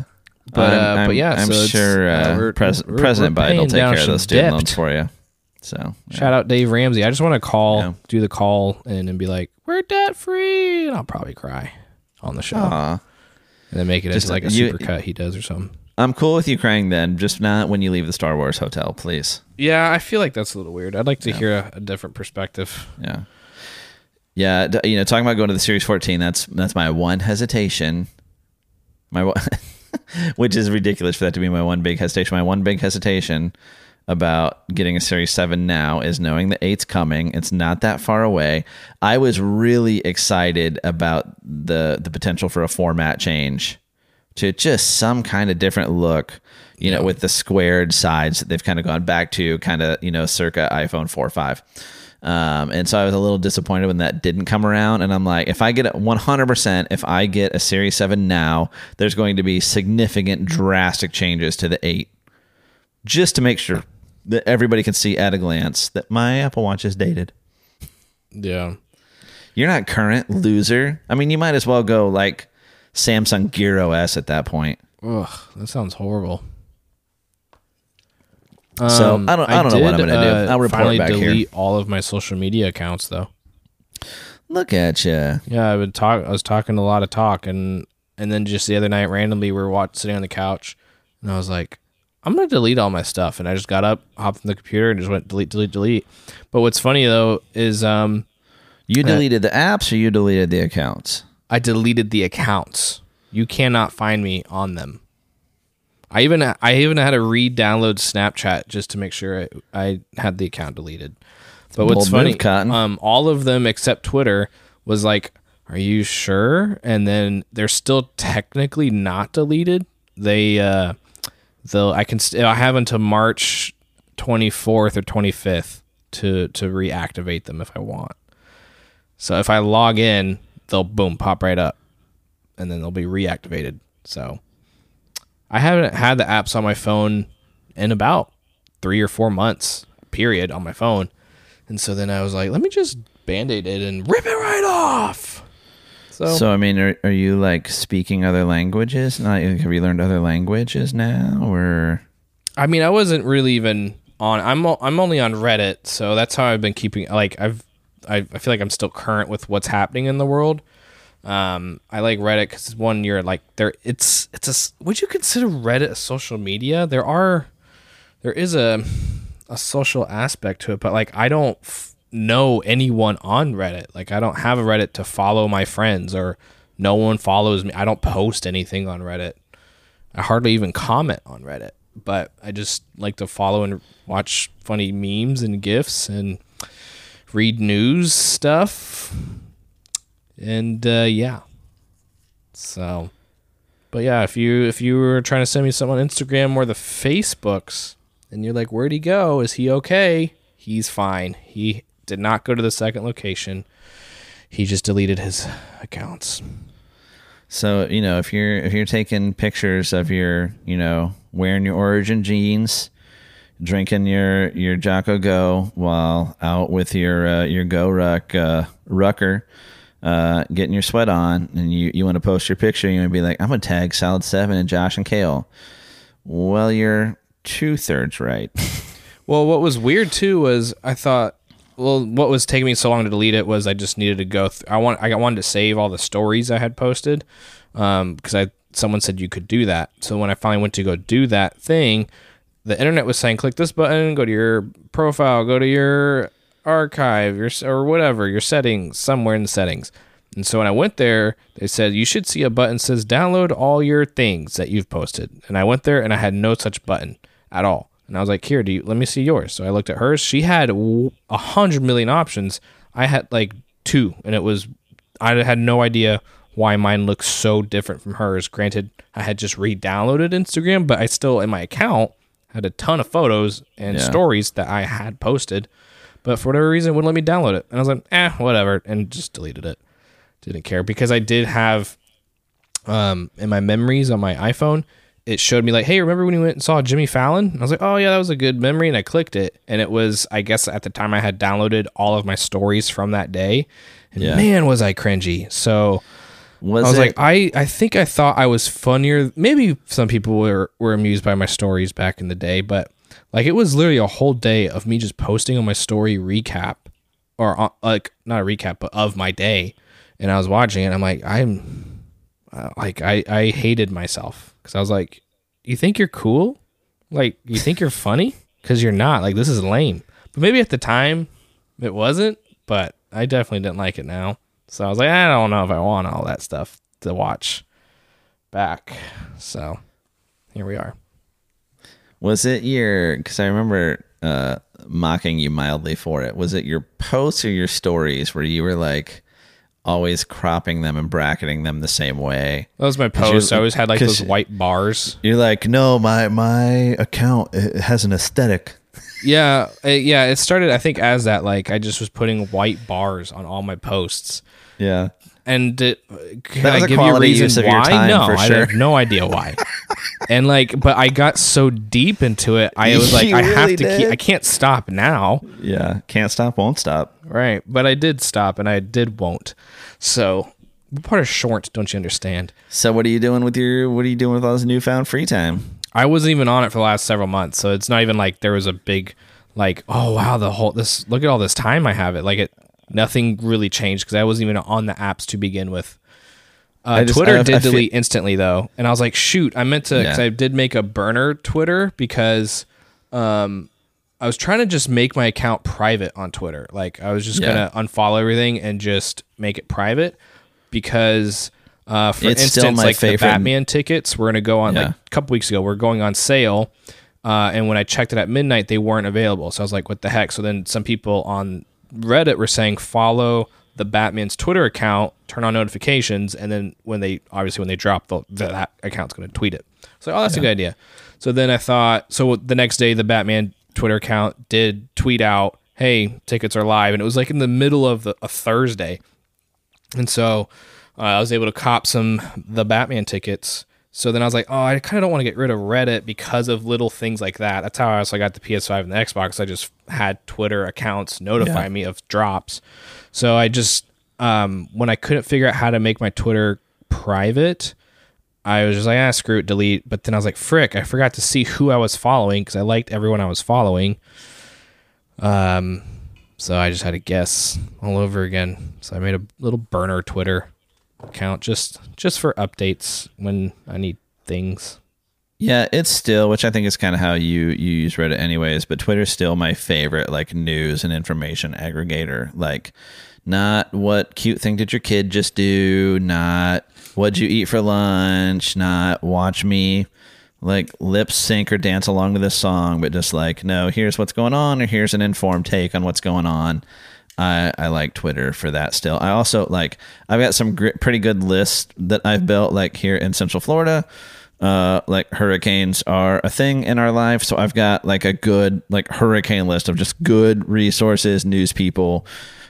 But, I'm, uh, I'm, but yeah, I'm so sure uh, uh, Pres- we're- President we're Biden will take care of those student debt. loans for you. So yeah. Shout out Dave Ramsey. I just want to call, Yeah. do the call, and then be like, "We're debt free," and I'll probably cry on the show, Aw. and then make it Just, as like a you- super cut he does or something. I'm cool with you crying then, just not when you leave the Star Wars hotel, please. Yeah, I feel like that's a little weird. I'd like to hear a, a different perspective. Yeah. Yeah, you know, talking about going to the Series 14, that's that's my one hesitation. My one, which is ridiculous for that to be my one big hesitation. My one big hesitation about getting a Series 7 now is knowing the 8's coming. It's not that far away. I was really excited about the the potential for a format change to just some kind of different look, you know, with the squared sides that they've kind of gone back to kind of, you know, circa iPhone 4 or 5. Um, and so I was a little disappointed when that didn't come around. And I'm like, if I get it 100%, if I get a Series 7 now, there's going to be significant, drastic changes to the 8 just to make sure that everybody can see at a glance that my Apple Watch is dated. Yeah. You're not current, loser. I mean, you might as well go like Samsung Gear OS at that point. Ugh, that sounds horrible. So, Um, I don't- I don't know what I'm gonna do. uh, I'll report finally back here. delete all of my social media accounts though. Look at you. Yeah, I've been talk. I was talking a lot of talk, and and then just the other night, randomly, we were watching, sitting on the couch, and I was like, I'm gonna delete all my stuff, and I just got up, hopped on the computer, and just went delete, delete, delete. But what's funny though is um, You deleted the apps or you deleted the accounts? I deleted the accounts. You cannot find me on them. I even I even had to re-download Snapchat just to make sure I, I had the account deleted. But what's move, funny, Cotton. um, all of them except Twitter was like, "Are you sure?" And then they're still technically not deleted. They uh, they'll I can st- I have until March twenty fourth or twenty fifth to to reactivate them if I want. So if I log in, they'll boom pop right up, and then they'll be reactivated. So I haven't had the apps on my phone in about three or four months period on my phone, and so then I was like, let me just band aid it and rip it right off. So, So, I mean, are, are you like speaking other languages? Not, have you learned other languages now or? I mean, I wasn't really even on. I'm I'm only on Reddit, so that's how I've been keeping. Like I've I, I feel like I'm still current with what's happening in the world. Um, I like Reddit because one, you're like there. It's it's a. Would you consider Reddit a social media? There are, there is a, a social aspect to it, but like I don't know anyone on Reddit. Like I don't have a Reddit to follow my friends, or no one follows me. I don't post anything on Reddit. I hardly even comment on Reddit. but I just like to follow and watch funny memes and gifs and read news stuff. And uh, yeah. So but yeah, if you if you were trying to send me something on Instagram or the Facebooks and you're like, Where'd he go? Is he okay? He's fine. He did not go to the second location. He just deleted his accounts. So, you know, if you're if you're taking pictures of your, you know, wearing your origin jeans, drinking your your Jocko Go while out with your uh, your GoRuck uh, Rucker, uh, getting your sweat on, and you you want to post your picture, you want to be like, I'm gonna tag Solid Seven and Josh and Kale. Well, you're two thirds right. well, what was weird too was I thought. Well, what was taking me so long to delete it was I just needed to go. Th- I want I wanted to save all the stories I had posted because um, I someone said you could do that. So when I finally went to go do that thing, the internet was saying click this button, go to your profile, go to your archive, your or whatever, your settings somewhere in the settings. And so when I went there, they said you should see a button says download all your things that you've posted. And I went there and I had no such button at all. And I was like, here, do you let me see yours? So I looked at hers. She had a hundred million options. I had like two, and it was I had no idea why mine looks so different from hers. Granted, I had just re-downloaded Instagram, but I still in my account had a ton of photos and yeah. stories that I had posted, but for whatever reason, wouldn't let me download it. And I was like, eh, whatever, and just deleted it. Didn't care because I did have, um, in my memories on my iPhone, it showed me like, hey, remember when you went and saw Jimmy Fallon? And I was like, oh yeah, that was a good memory, and I clicked it, and it was, I guess at the time I had downloaded all of my stories from that day, and yeah. man, was I cringy. So was I was it? like, I, I think I thought I was funnier. Maybe some people were, were amused by my stories back in the day, but like it was literally a whole day of me just posting on my story recap or uh, like not a recap, but of my day. And I was watching it. I'm like, I'm uh, like, I, I hated myself because I was like, you think you're cool? Like, you think you're funny? Because you're not. Like, this is lame. But maybe at the time it wasn't, but I definitely didn't like it now. So I was like, I don't know if I want all that stuff to watch back. So here we are. Was it your? Because I remember uh, mocking you mildly for it. Was it your posts or your stories where you were like always cropping them and bracketing them the same way? That was my post. I always had like those white bars. You're like, no, my my account has an aesthetic yeah, it, yeah. It started, I think, as that. Like, I just was putting white bars on all my posts. Yeah. And it, can I give you a reason why? no, I sure. have no idea why. and like, but I got so deep into it, I was like, I have to did? keep. I can't stop now. Yeah, can't stop, won't stop. Right, but I did stop, and I did won't. So part of short, don't you understand? So what are you doing with your? What are you doing with all this newfound free time? I wasn't even on it for the last several months, so it's not even like there was a big like, oh wow, the whole this look at all this time I have it. Like it nothing really changed because I wasn't even on the apps to begin with. Uh, just, Twitter did delete feel- instantly though, and I was like, shoot, I meant to because yeah. I did make a burner Twitter because um, I was trying to just make my account private on Twitter. Like I was just yeah. gonna unfollow everything and just make it private because uh, for it's instance, like favorite. the Batman tickets, we're gonna go on yeah. like a couple weeks ago. We're going on sale, uh, and when I checked it at midnight, they weren't available. So I was like, "What the heck?" So then some people on Reddit were saying, "Follow the Batman's Twitter account, turn on notifications, and then when they obviously when they drop, the, that account's gonna tweet it." So oh, that's yeah. a good idea. So then I thought, so the next day, the Batman Twitter account did tweet out, "Hey, tickets are live," and it was like in the middle of the, a Thursday, and so uh, I was able to cop some the Batman tickets. So then I was like, oh, I kind of don't want to get rid of Reddit because of little things like that. That's how I also got the PS5 and the Xbox. I just had Twitter accounts notify yeah. me of drops. So I just um, when I couldn't figure out how to make my Twitter private, I was just like, ah, screw it, delete. But then I was like, frick, I forgot to see who I was following because I liked everyone I was following. Um, so I just had to guess all over again. So I made a little burner Twitter account just just for updates when I need things. Yeah, it's still, which I think is kind of how you you use Reddit anyways, but Twitter's still my favorite like news and information aggregator. Like not what cute thing did your kid just do, not what'd you eat for lunch, not watch me like lip sync or dance along to this song, but just like, no, here's what's going on, or here's an informed take on what's going on. I, I like Twitter for that still. I also like, I've got some gr- pretty good lists that I've built, like here in Central Florida. Uh, like hurricanes are a thing in our life. So I've got like a good, like hurricane list of just good resources, news people,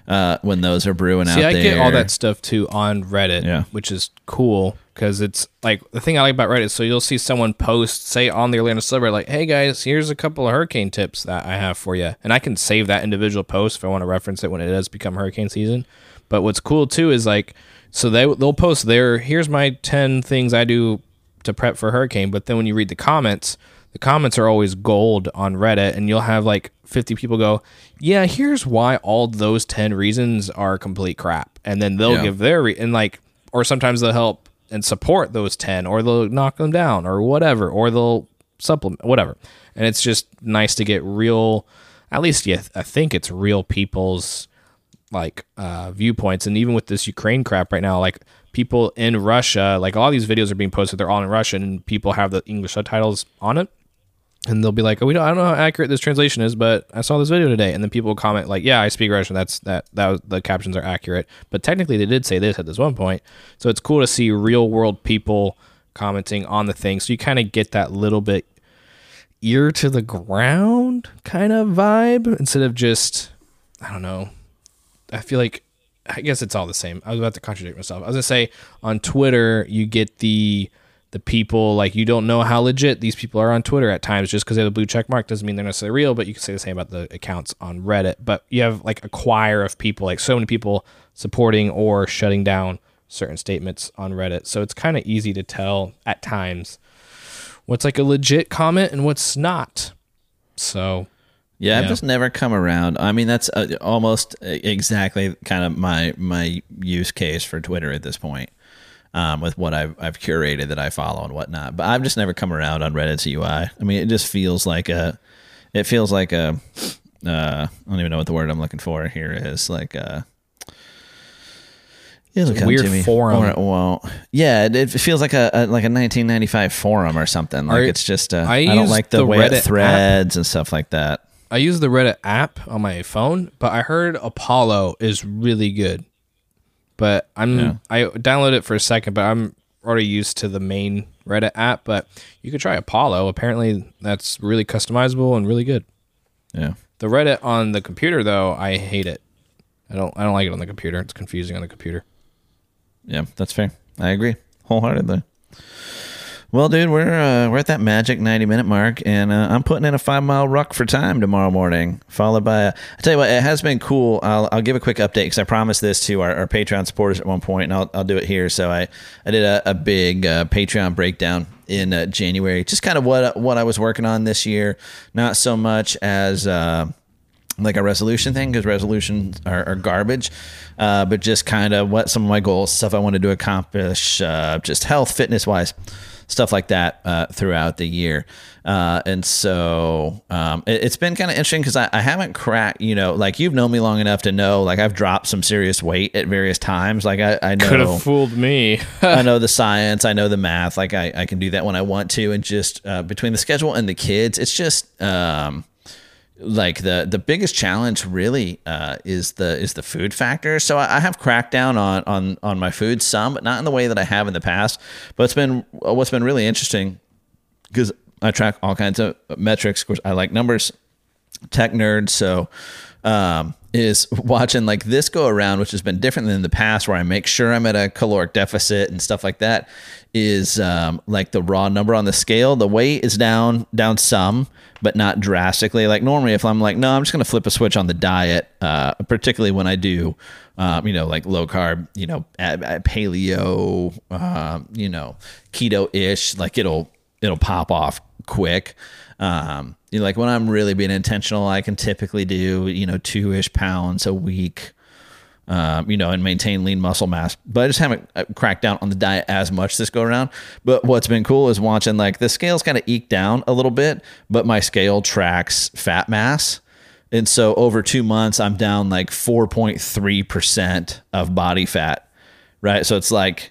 uh, when those are brewing out. See, out I there. get all that stuff too on Reddit, Yeah. which is cool because it's like the thing I like about Reddit. So you'll see someone post, say on the Orlando Celebrate, like, "Hey guys, here's a couple of hurricane tips that I have for you," and I can save that individual post if I want to reference it when it does become hurricane season. But what's cool too is like, so they they'll post their here's my ten things I do to prep for hurricane. But then when you read the comments, the comments are always gold on Reddit, and you'll have like 50 people go, Yeah, here's why all those 10 reasons are complete crap. And then they'll Yeah. give their, re- and like, or sometimes they'll help and support those 10, or they'll knock them down, or whatever, or they'll supplement, whatever. And it's just nice to get real, at least, yeah, I think it's real people's like uh, viewpoints and even with this ukraine crap right now like people in russia like all these videos are being posted they're all in russian and people have the english subtitles on it and they'll be like oh, we don't i don't know how accurate this translation is but i saw this video today. And then people will comment like yeah i speak russian. That's that that was, the captions are accurate. But technically they did say this at this one point. So it's cool to see real world people commenting on the thing. So you kind of get that little bit ear to the ground kind of vibe instead of just i don't know. I feel like I guess it's all the same. I was about to contradict myself. I was gonna say on Twitter you get the the people like you don't know how legit these people are on Twitter at times just because they have a blue check mark doesn't mean they're necessarily real. But you can say the same about the accounts on Reddit. But you have like a choir of people, like so many people supporting or shutting down certain statements on Reddit. So it's kind of easy to tell at times what's like a legit comment and what's not. So Yeah, I've Yeah. just never come around. I mean, that's uh, almost uh, exactly kind of my my use case for Twitter at this point, um, with what I've I've curated that I follow and whatnot. But I've just never come around on Reddit's UI. I mean, it just feels like a, it feels like a, uh, I don't even know what the word I'm looking for here is. Like a. It'll come weird to me. forum. Or it won't. Yeah, it, it feels like a, a like a 1995 forum or something. Like Are- it's just. Uh, I I, don't like the, the way Reddit it app. threads and stuff like that. I use the Reddit app on my phone, but I heard Apollo is really good. But I'm Yeah. I downloaded it for a second, but I'm already used to the main Reddit app. But you could try Apollo. Apparently, that's really customizable and really good. Yeah. The Reddit on the computer, though, I hate it. I don't I don't like it on the computer. It's confusing on the computer. Yeah, that's fair. I agree wholeheartedly. Well, dude, we're uh, we're at that magic ninety minute mark, and uh, I'm putting in a five mile ruck for time tomorrow morning, followed by. A, I tell you what, it has been cool. I'll I'll give a quick update because I promised this to our, our Patreon supporters at one point, and I'll I'll do it here. So I I did a, a big uh, Patreon breakdown in uh, January, just kind of what what I was working on this year, not so much as. Uh, like a resolution thing because resolutions are, are garbage, uh, but just kind of what some of my goals, stuff I wanted to accomplish, uh, just health, fitness wise, stuff like that uh, throughout the year. Uh, and so um, it, has been kind of interesting because I, I haven't cracked, you know, like you've known me long enough to know, like I've dropped some serious weight at various times. Like I, I know. Could have fooled me. I know the science, I know the math. Like I, I can do that when I want to, and just uh, between the schedule and the kids, it's just um, like the the biggest challenge really uh, is the is the food factor. So I, I have cracked down on on on my food some, but not in the way that I have in the past. But it's been what's been really interesting because I track all kinds of metrics. Of course, I like numbers tech nerd. So, um, is watching like this go around, which has been different than the past, where I make sure I'm at a caloric deficit and stuff like that. Is um, like the raw number on the scale. The weight is down, down some, but not drastically. Like normally, if I'm like, no, I'm just to flip a switch on the diet, uh, particularly when I do, um, you know, like low carb, you know, paleo, um, you know, keto ish, like it'll it'll pop off quick. Um, you know, like when I'm really being intentional, I can typically do, you know, two ish pounds a week, um, you know, and maintain lean muscle mass. But I just haven't uh, cracked down on the diet as much this go around. But what's been cool is watching like the scales kind of eke down a little bit, but my scale tracks fat mass. And so over two months, I'm down like 4.3% of body fat, right? So it's like,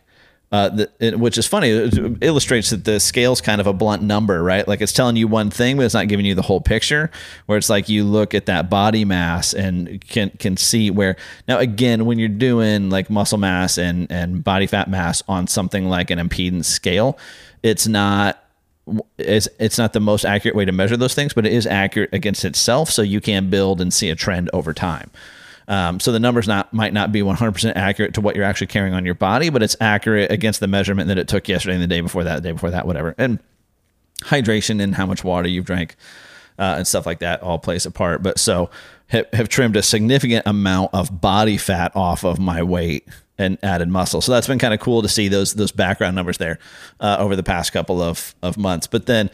uh, the, which is funny. It illustrates that the scale's kind of a blunt number, right? Like it's telling you one thing, but it's not giving you the whole picture. Where it's like you look at that body mass and can can see where. Now, again, when you're doing like muscle mass and and body fat mass on something like an impedance scale, it's not it's it's not the most accurate way to measure those things, but it is accurate against itself, so you can build and see a trend over time. Um, so the numbers not might not be 100% accurate to what you're actually carrying on your body, but it's accurate against the measurement that it took yesterday and the day before that, the day before that, whatever. And hydration and how much water you've drank uh, and stuff like that all plays a part. But so have, have trimmed a significant amount of body fat off of my weight and added muscle. So that's been kind of cool to see those those background numbers there uh, over the past couple of of months. But then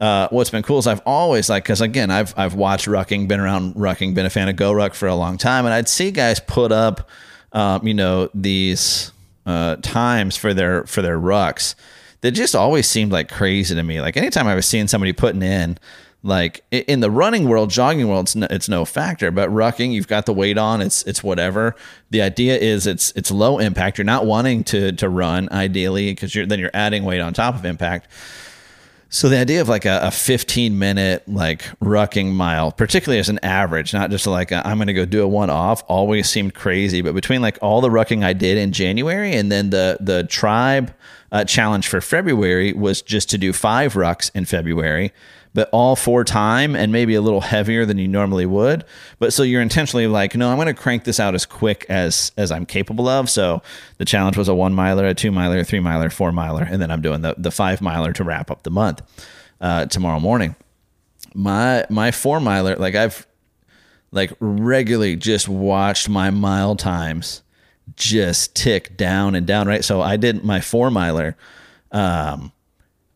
uh, what's been cool is I've always like because again I've I've watched rucking, been around rucking, been a fan of GoRuck for a long time, and I'd see guys put up, um, you know, these uh, times for their for their rucks that just always seemed like crazy to me. Like anytime I was seeing somebody putting in. Like in the running world, jogging world, it's no, it's no factor. But rucking, you've got the weight on. It's it's whatever. The idea is it's it's low impact. You're not wanting to to run ideally because you're then you're adding weight on top of impact. So the idea of like a, a 15 minute like rucking mile, particularly as an average, not just like i am going to go do a one off, always seemed crazy. But between like all the rucking I did in January and then the the tribe uh, challenge for February was just to do five rucks in February but all for time and maybe a little heavier than you normally would. But so you're intentionally like, no, I'm going to crank this out as quick as as I'm capable of. So the challenge was a one miler, a two miler, a three miler, four miler, and then I'm doing the the five miler to wrap up the month uh, tomorrow morning. My my four miler, like I've like regularly just watched my mile times just tick down and down. Right, so I did my four miler. Um,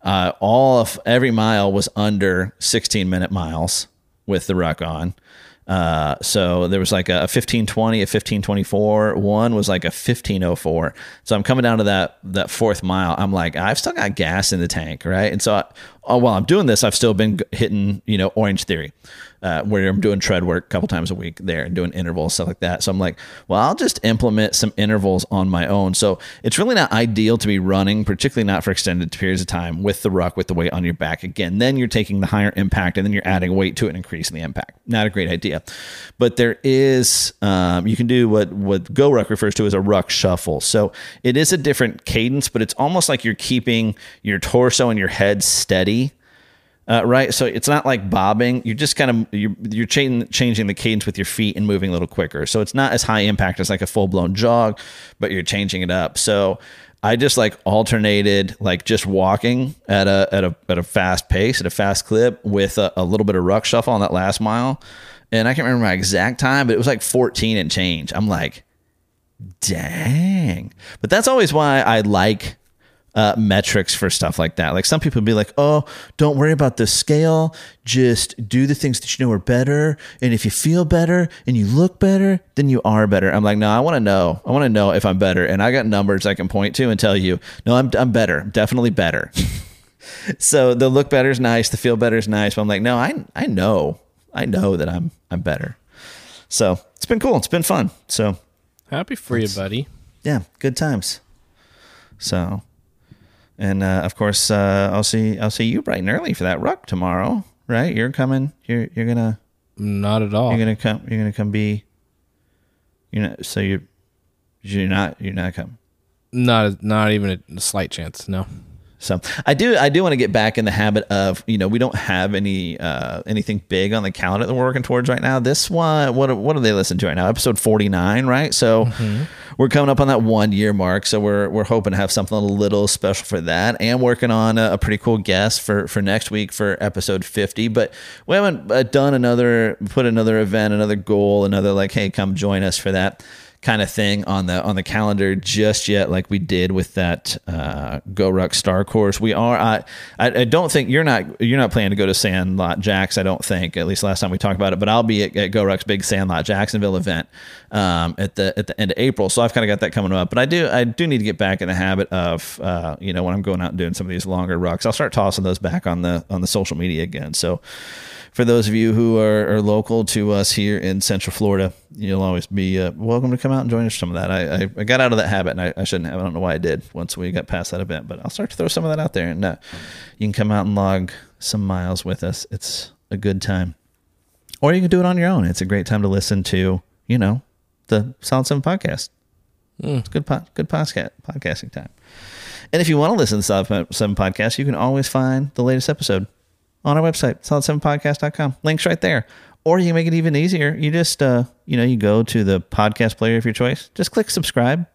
uh, all of every mile was under 16 minute miles with the ruck on. Uh, so there was like a 1520, a 1524. One was like a 1504. So I'm coming down to that that fourth mile. I'm like, I've still got gas in the tank, right? And so I, oh, while I'm doing this, I've still been hitting, you know, Orange Theory uh, where I'm doing tread work a couple times a week there and doing intervals, stuff like that. So I'm like, well, I'll just implement some intervals on my own. So it's really not ideal to be running, particularly not for extended periods of time with the ruck, with the weight on your back. Again, then you're taking the higher impact and then you're adding weight to it and increasing the impact. Not a great idea. But there is, um, you can do what, what GoRuck refers to as a ruck shuffle. So it is a different cadence, but it's almost like you're keeping your torso and your head steady uh, right? So it's not like bobbing. You're just kind of you're you're changing changing the cadence with your feet and moving a little quicker. So it's not as high impact as like a full blown jog, but you're changing it up. So I just like alternated like just walking at a at a at a fast pace at a fast clip with a, a little bit of ruck shuffle on that last mile. And I can't remember my exact time, but it was like 14 and change. I'm like, dang. But that's always why I like uh, metrics for stuff like that. Like some people be like, "Oh, don't worry about the scale. Just do the things that you know are better. And if you feel better and you look better, then you are better." I'm like, "No, I want to know. I want to know if I'm better." And I got numbers I can point to and tell you, "No, I'm I'm better. Definitely better." so the look better is nice. The feel better is nice. But I'm like, "No, I I know. I know that I'm I'm better." So it's been cool. It's been fun. So happy for you, buddy. Yeah, good times. So and uh, of course, uh, I'll see I'll see you bright and early for that ruck tomorrow. Right? You're coming. You're you're gonna. Not at all. You're gonna come. You're gonna come be. You know. So you're. You're not. You're not coming. Not not even a slight chance. No. So I do I do want to get back in the habit of you know we don't have any uh, anything big on the calendar that we're working towards right now. This one what what are they listening to right now? Episode forty nine, right? So mm-hmm. we're coming up on that one year mark. So we're we're hoping to have something a little special for that, and working on a, a pretty cool guest for for next week for episode fifty. But we haven't uh, done another put another event, another goal, another like hey come join us for that kind of thing on the on the calendar just yet, like we did with that uh, GoRuck Star Course. We are. I, I don't think you're not you're not planning to go to Sandlot Jacks. I don't think at least last time we talked about it. But I'll be at, at GoRuck's big Sandlot Jacksonville event um, at the at the end of April. So I've kind of got that coming up. But I do I do need to get back in the habit of uh, you know when I'm going out and doing some of these longer rucks, I'll start tossing those back on the on the social media again. So for those of you who are, are, local to us here in Central Florida, you'll always be uh, welcome to come out and join us. Some of that I, I, I got out of that habit, and I, I, shouldn't have. I don't know why I did once we got past that event, but I'll start to throw some of that out there, and uh, you can come out and log some miles with us. It's a good time, or you can do it on your own. It's a great time to listen to, you know, the Solid Seven podcast. Mm. It's good, po- good podcast podcasting time. And if you want to listen to the Solid Seven podcast, you can always find the latest episode on our website, solid7podcast.com. Links right there. Or you can make it even easier. You just, uh, you know, you go to the podcast player of your choice. Just click subscribe.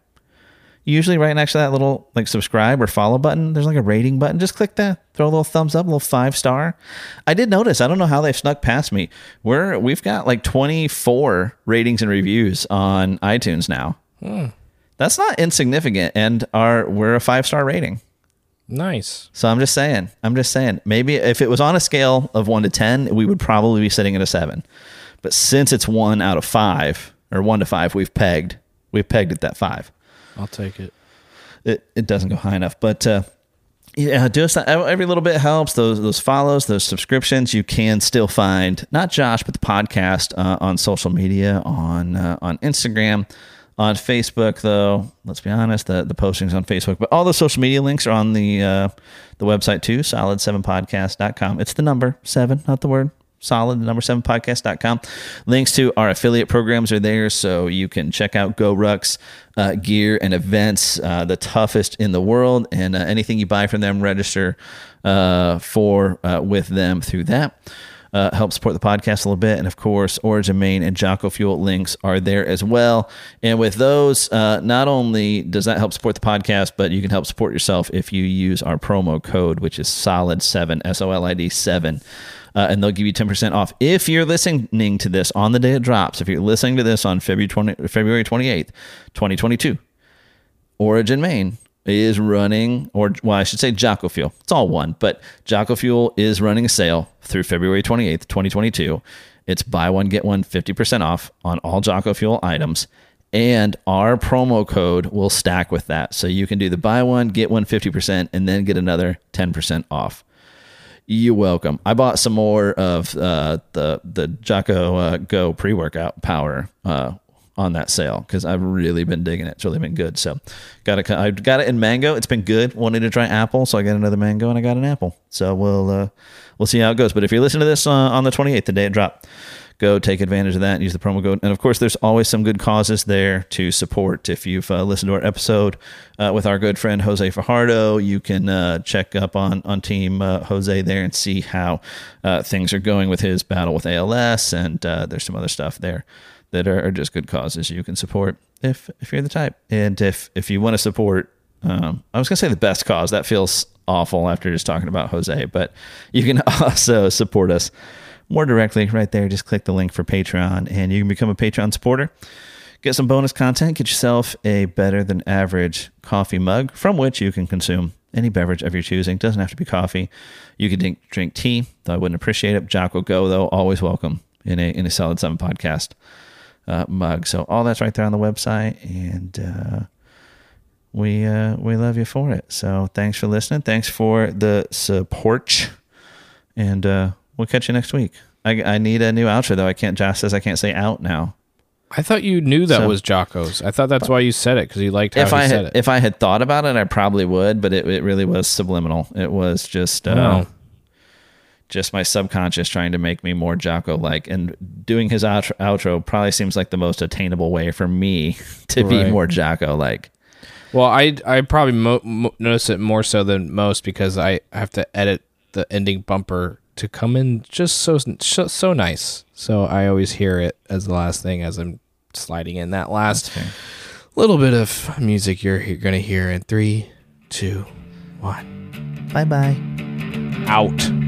Usually, right next to that little like subscribe or follow button, there's like a rating button. Just click that. Throw a little thumbs up, a little five star. I did notice. I don't know how they've snuck past me. We're we've got like 24 ratings and reviews on iTunes now. Hmm. That's not insignificant, and our we're a five star rating. Nice. So I'm just saying, I'm just saying, maybe if it was on a scale of one to 10, we would probably be sitting at a seven. But since it's one out of five or one to five, we've pegged, we've pegged at that five. I'll take it. It, it doesn't go high enough, but, uh, yeah, do us every little bit helps. Those those follows, those subscriptions, you can still find not Josh but the podcast uh, on social media on uh, on Instagram, on Facebook, though, let's be honest, the, the postings on Facebook, but all the social media links are on the uh, the website too, solid7podcast.com. It's the number seven, not the word. Solid, the number seven podcast.com. Links to our affiliate programs are there, so you can check out GoRuck's uh, gear and events, uh, the toughest in the world, and uh, anything you buy from them, register uh, for uh, with them through that uh, help support the podcast a little bit. And of course, Origin Maine and Jocko Fuel links are there as well. And with those, uh, not only does that help support the podcast, but you can help support yourself if you use our promo code, which is solid7, S O L I D 7. Uh, and they'll give you 10% off. If you're listening to this on the day it drops, if you're listening to this on February, 20, February 28th, 2022, Origin Maine is running, or well, I should say Jocko Fuel. It's all one, but Jocko Fuel is running a sale through February 28th, 2022. It's buy one, get one 50% off on all Jocko Fuel items. And our promo code will stack with that. So you can do the buy one, get one 50%, and then get another 10% off. You're welcome. I bought some more of uh, the the Jocko uh, Go pre workout power uh, on that sale because I've really been digging it. It's really been good. So got it. I got it in mango. It's been good. Wanted to try apple, so I got another mango and I got an apple. So we'll uh, we'll see how it goes. But if you're listening to this uh, on the 28th, the day it dropped, go take advantage of that and use the promo code. And of course, there's always some good causes there to support. If you've uh, listened to our episode uh, with our good friend Jose Fajardo, you can uh, check up on on Team uh, Jose there and see how uh, things are going with his battle with ALS. And uh, there's some other stuff there that are, just good causes you can support if if you're the type. And if if you want to support, um, I was gonna say the best cause. That feels awful after just talking about Jose, but you can also support us more directly right there. Just click the link for Patreon, and you can become a Patreon supporter. Get some bonus content. Get yourself a better than average coffee mug from which you can consume any beverage of your choosing. Doesn't have to be coffee. You can drink, drink tea, though I wouldn't appreciate it. Jocko Go, though, always welcome in a in a Solid Seven podcast uh, mug. So all that's right there on the website, and uh, we uh, we love you for it. So thanks for listening. Thanks for the support, and uh, we'll catch you next week. I, I need a new outro though. I can't. Josh says I can't say out now. I thought you knew that so, was Jocko's. I thought that's why you said it because you liked how if he I said it. If I had thought about it, I probably would, but it, it really was subliminal. It was just uh, oh just my subconscious trying to make me more Jocko like. And doing his outro, outro, probably seems like the most attainable way for me to right. be more Jocko like. Well, I I probably mo- mo- notice it more so than most because I have to edit the ending bumper to come in just so so, so nice. So I always hear it as the last thing as I'm sliding in that last little bit of music you're, you're going to hear in three, two, one. Bye bye. Out.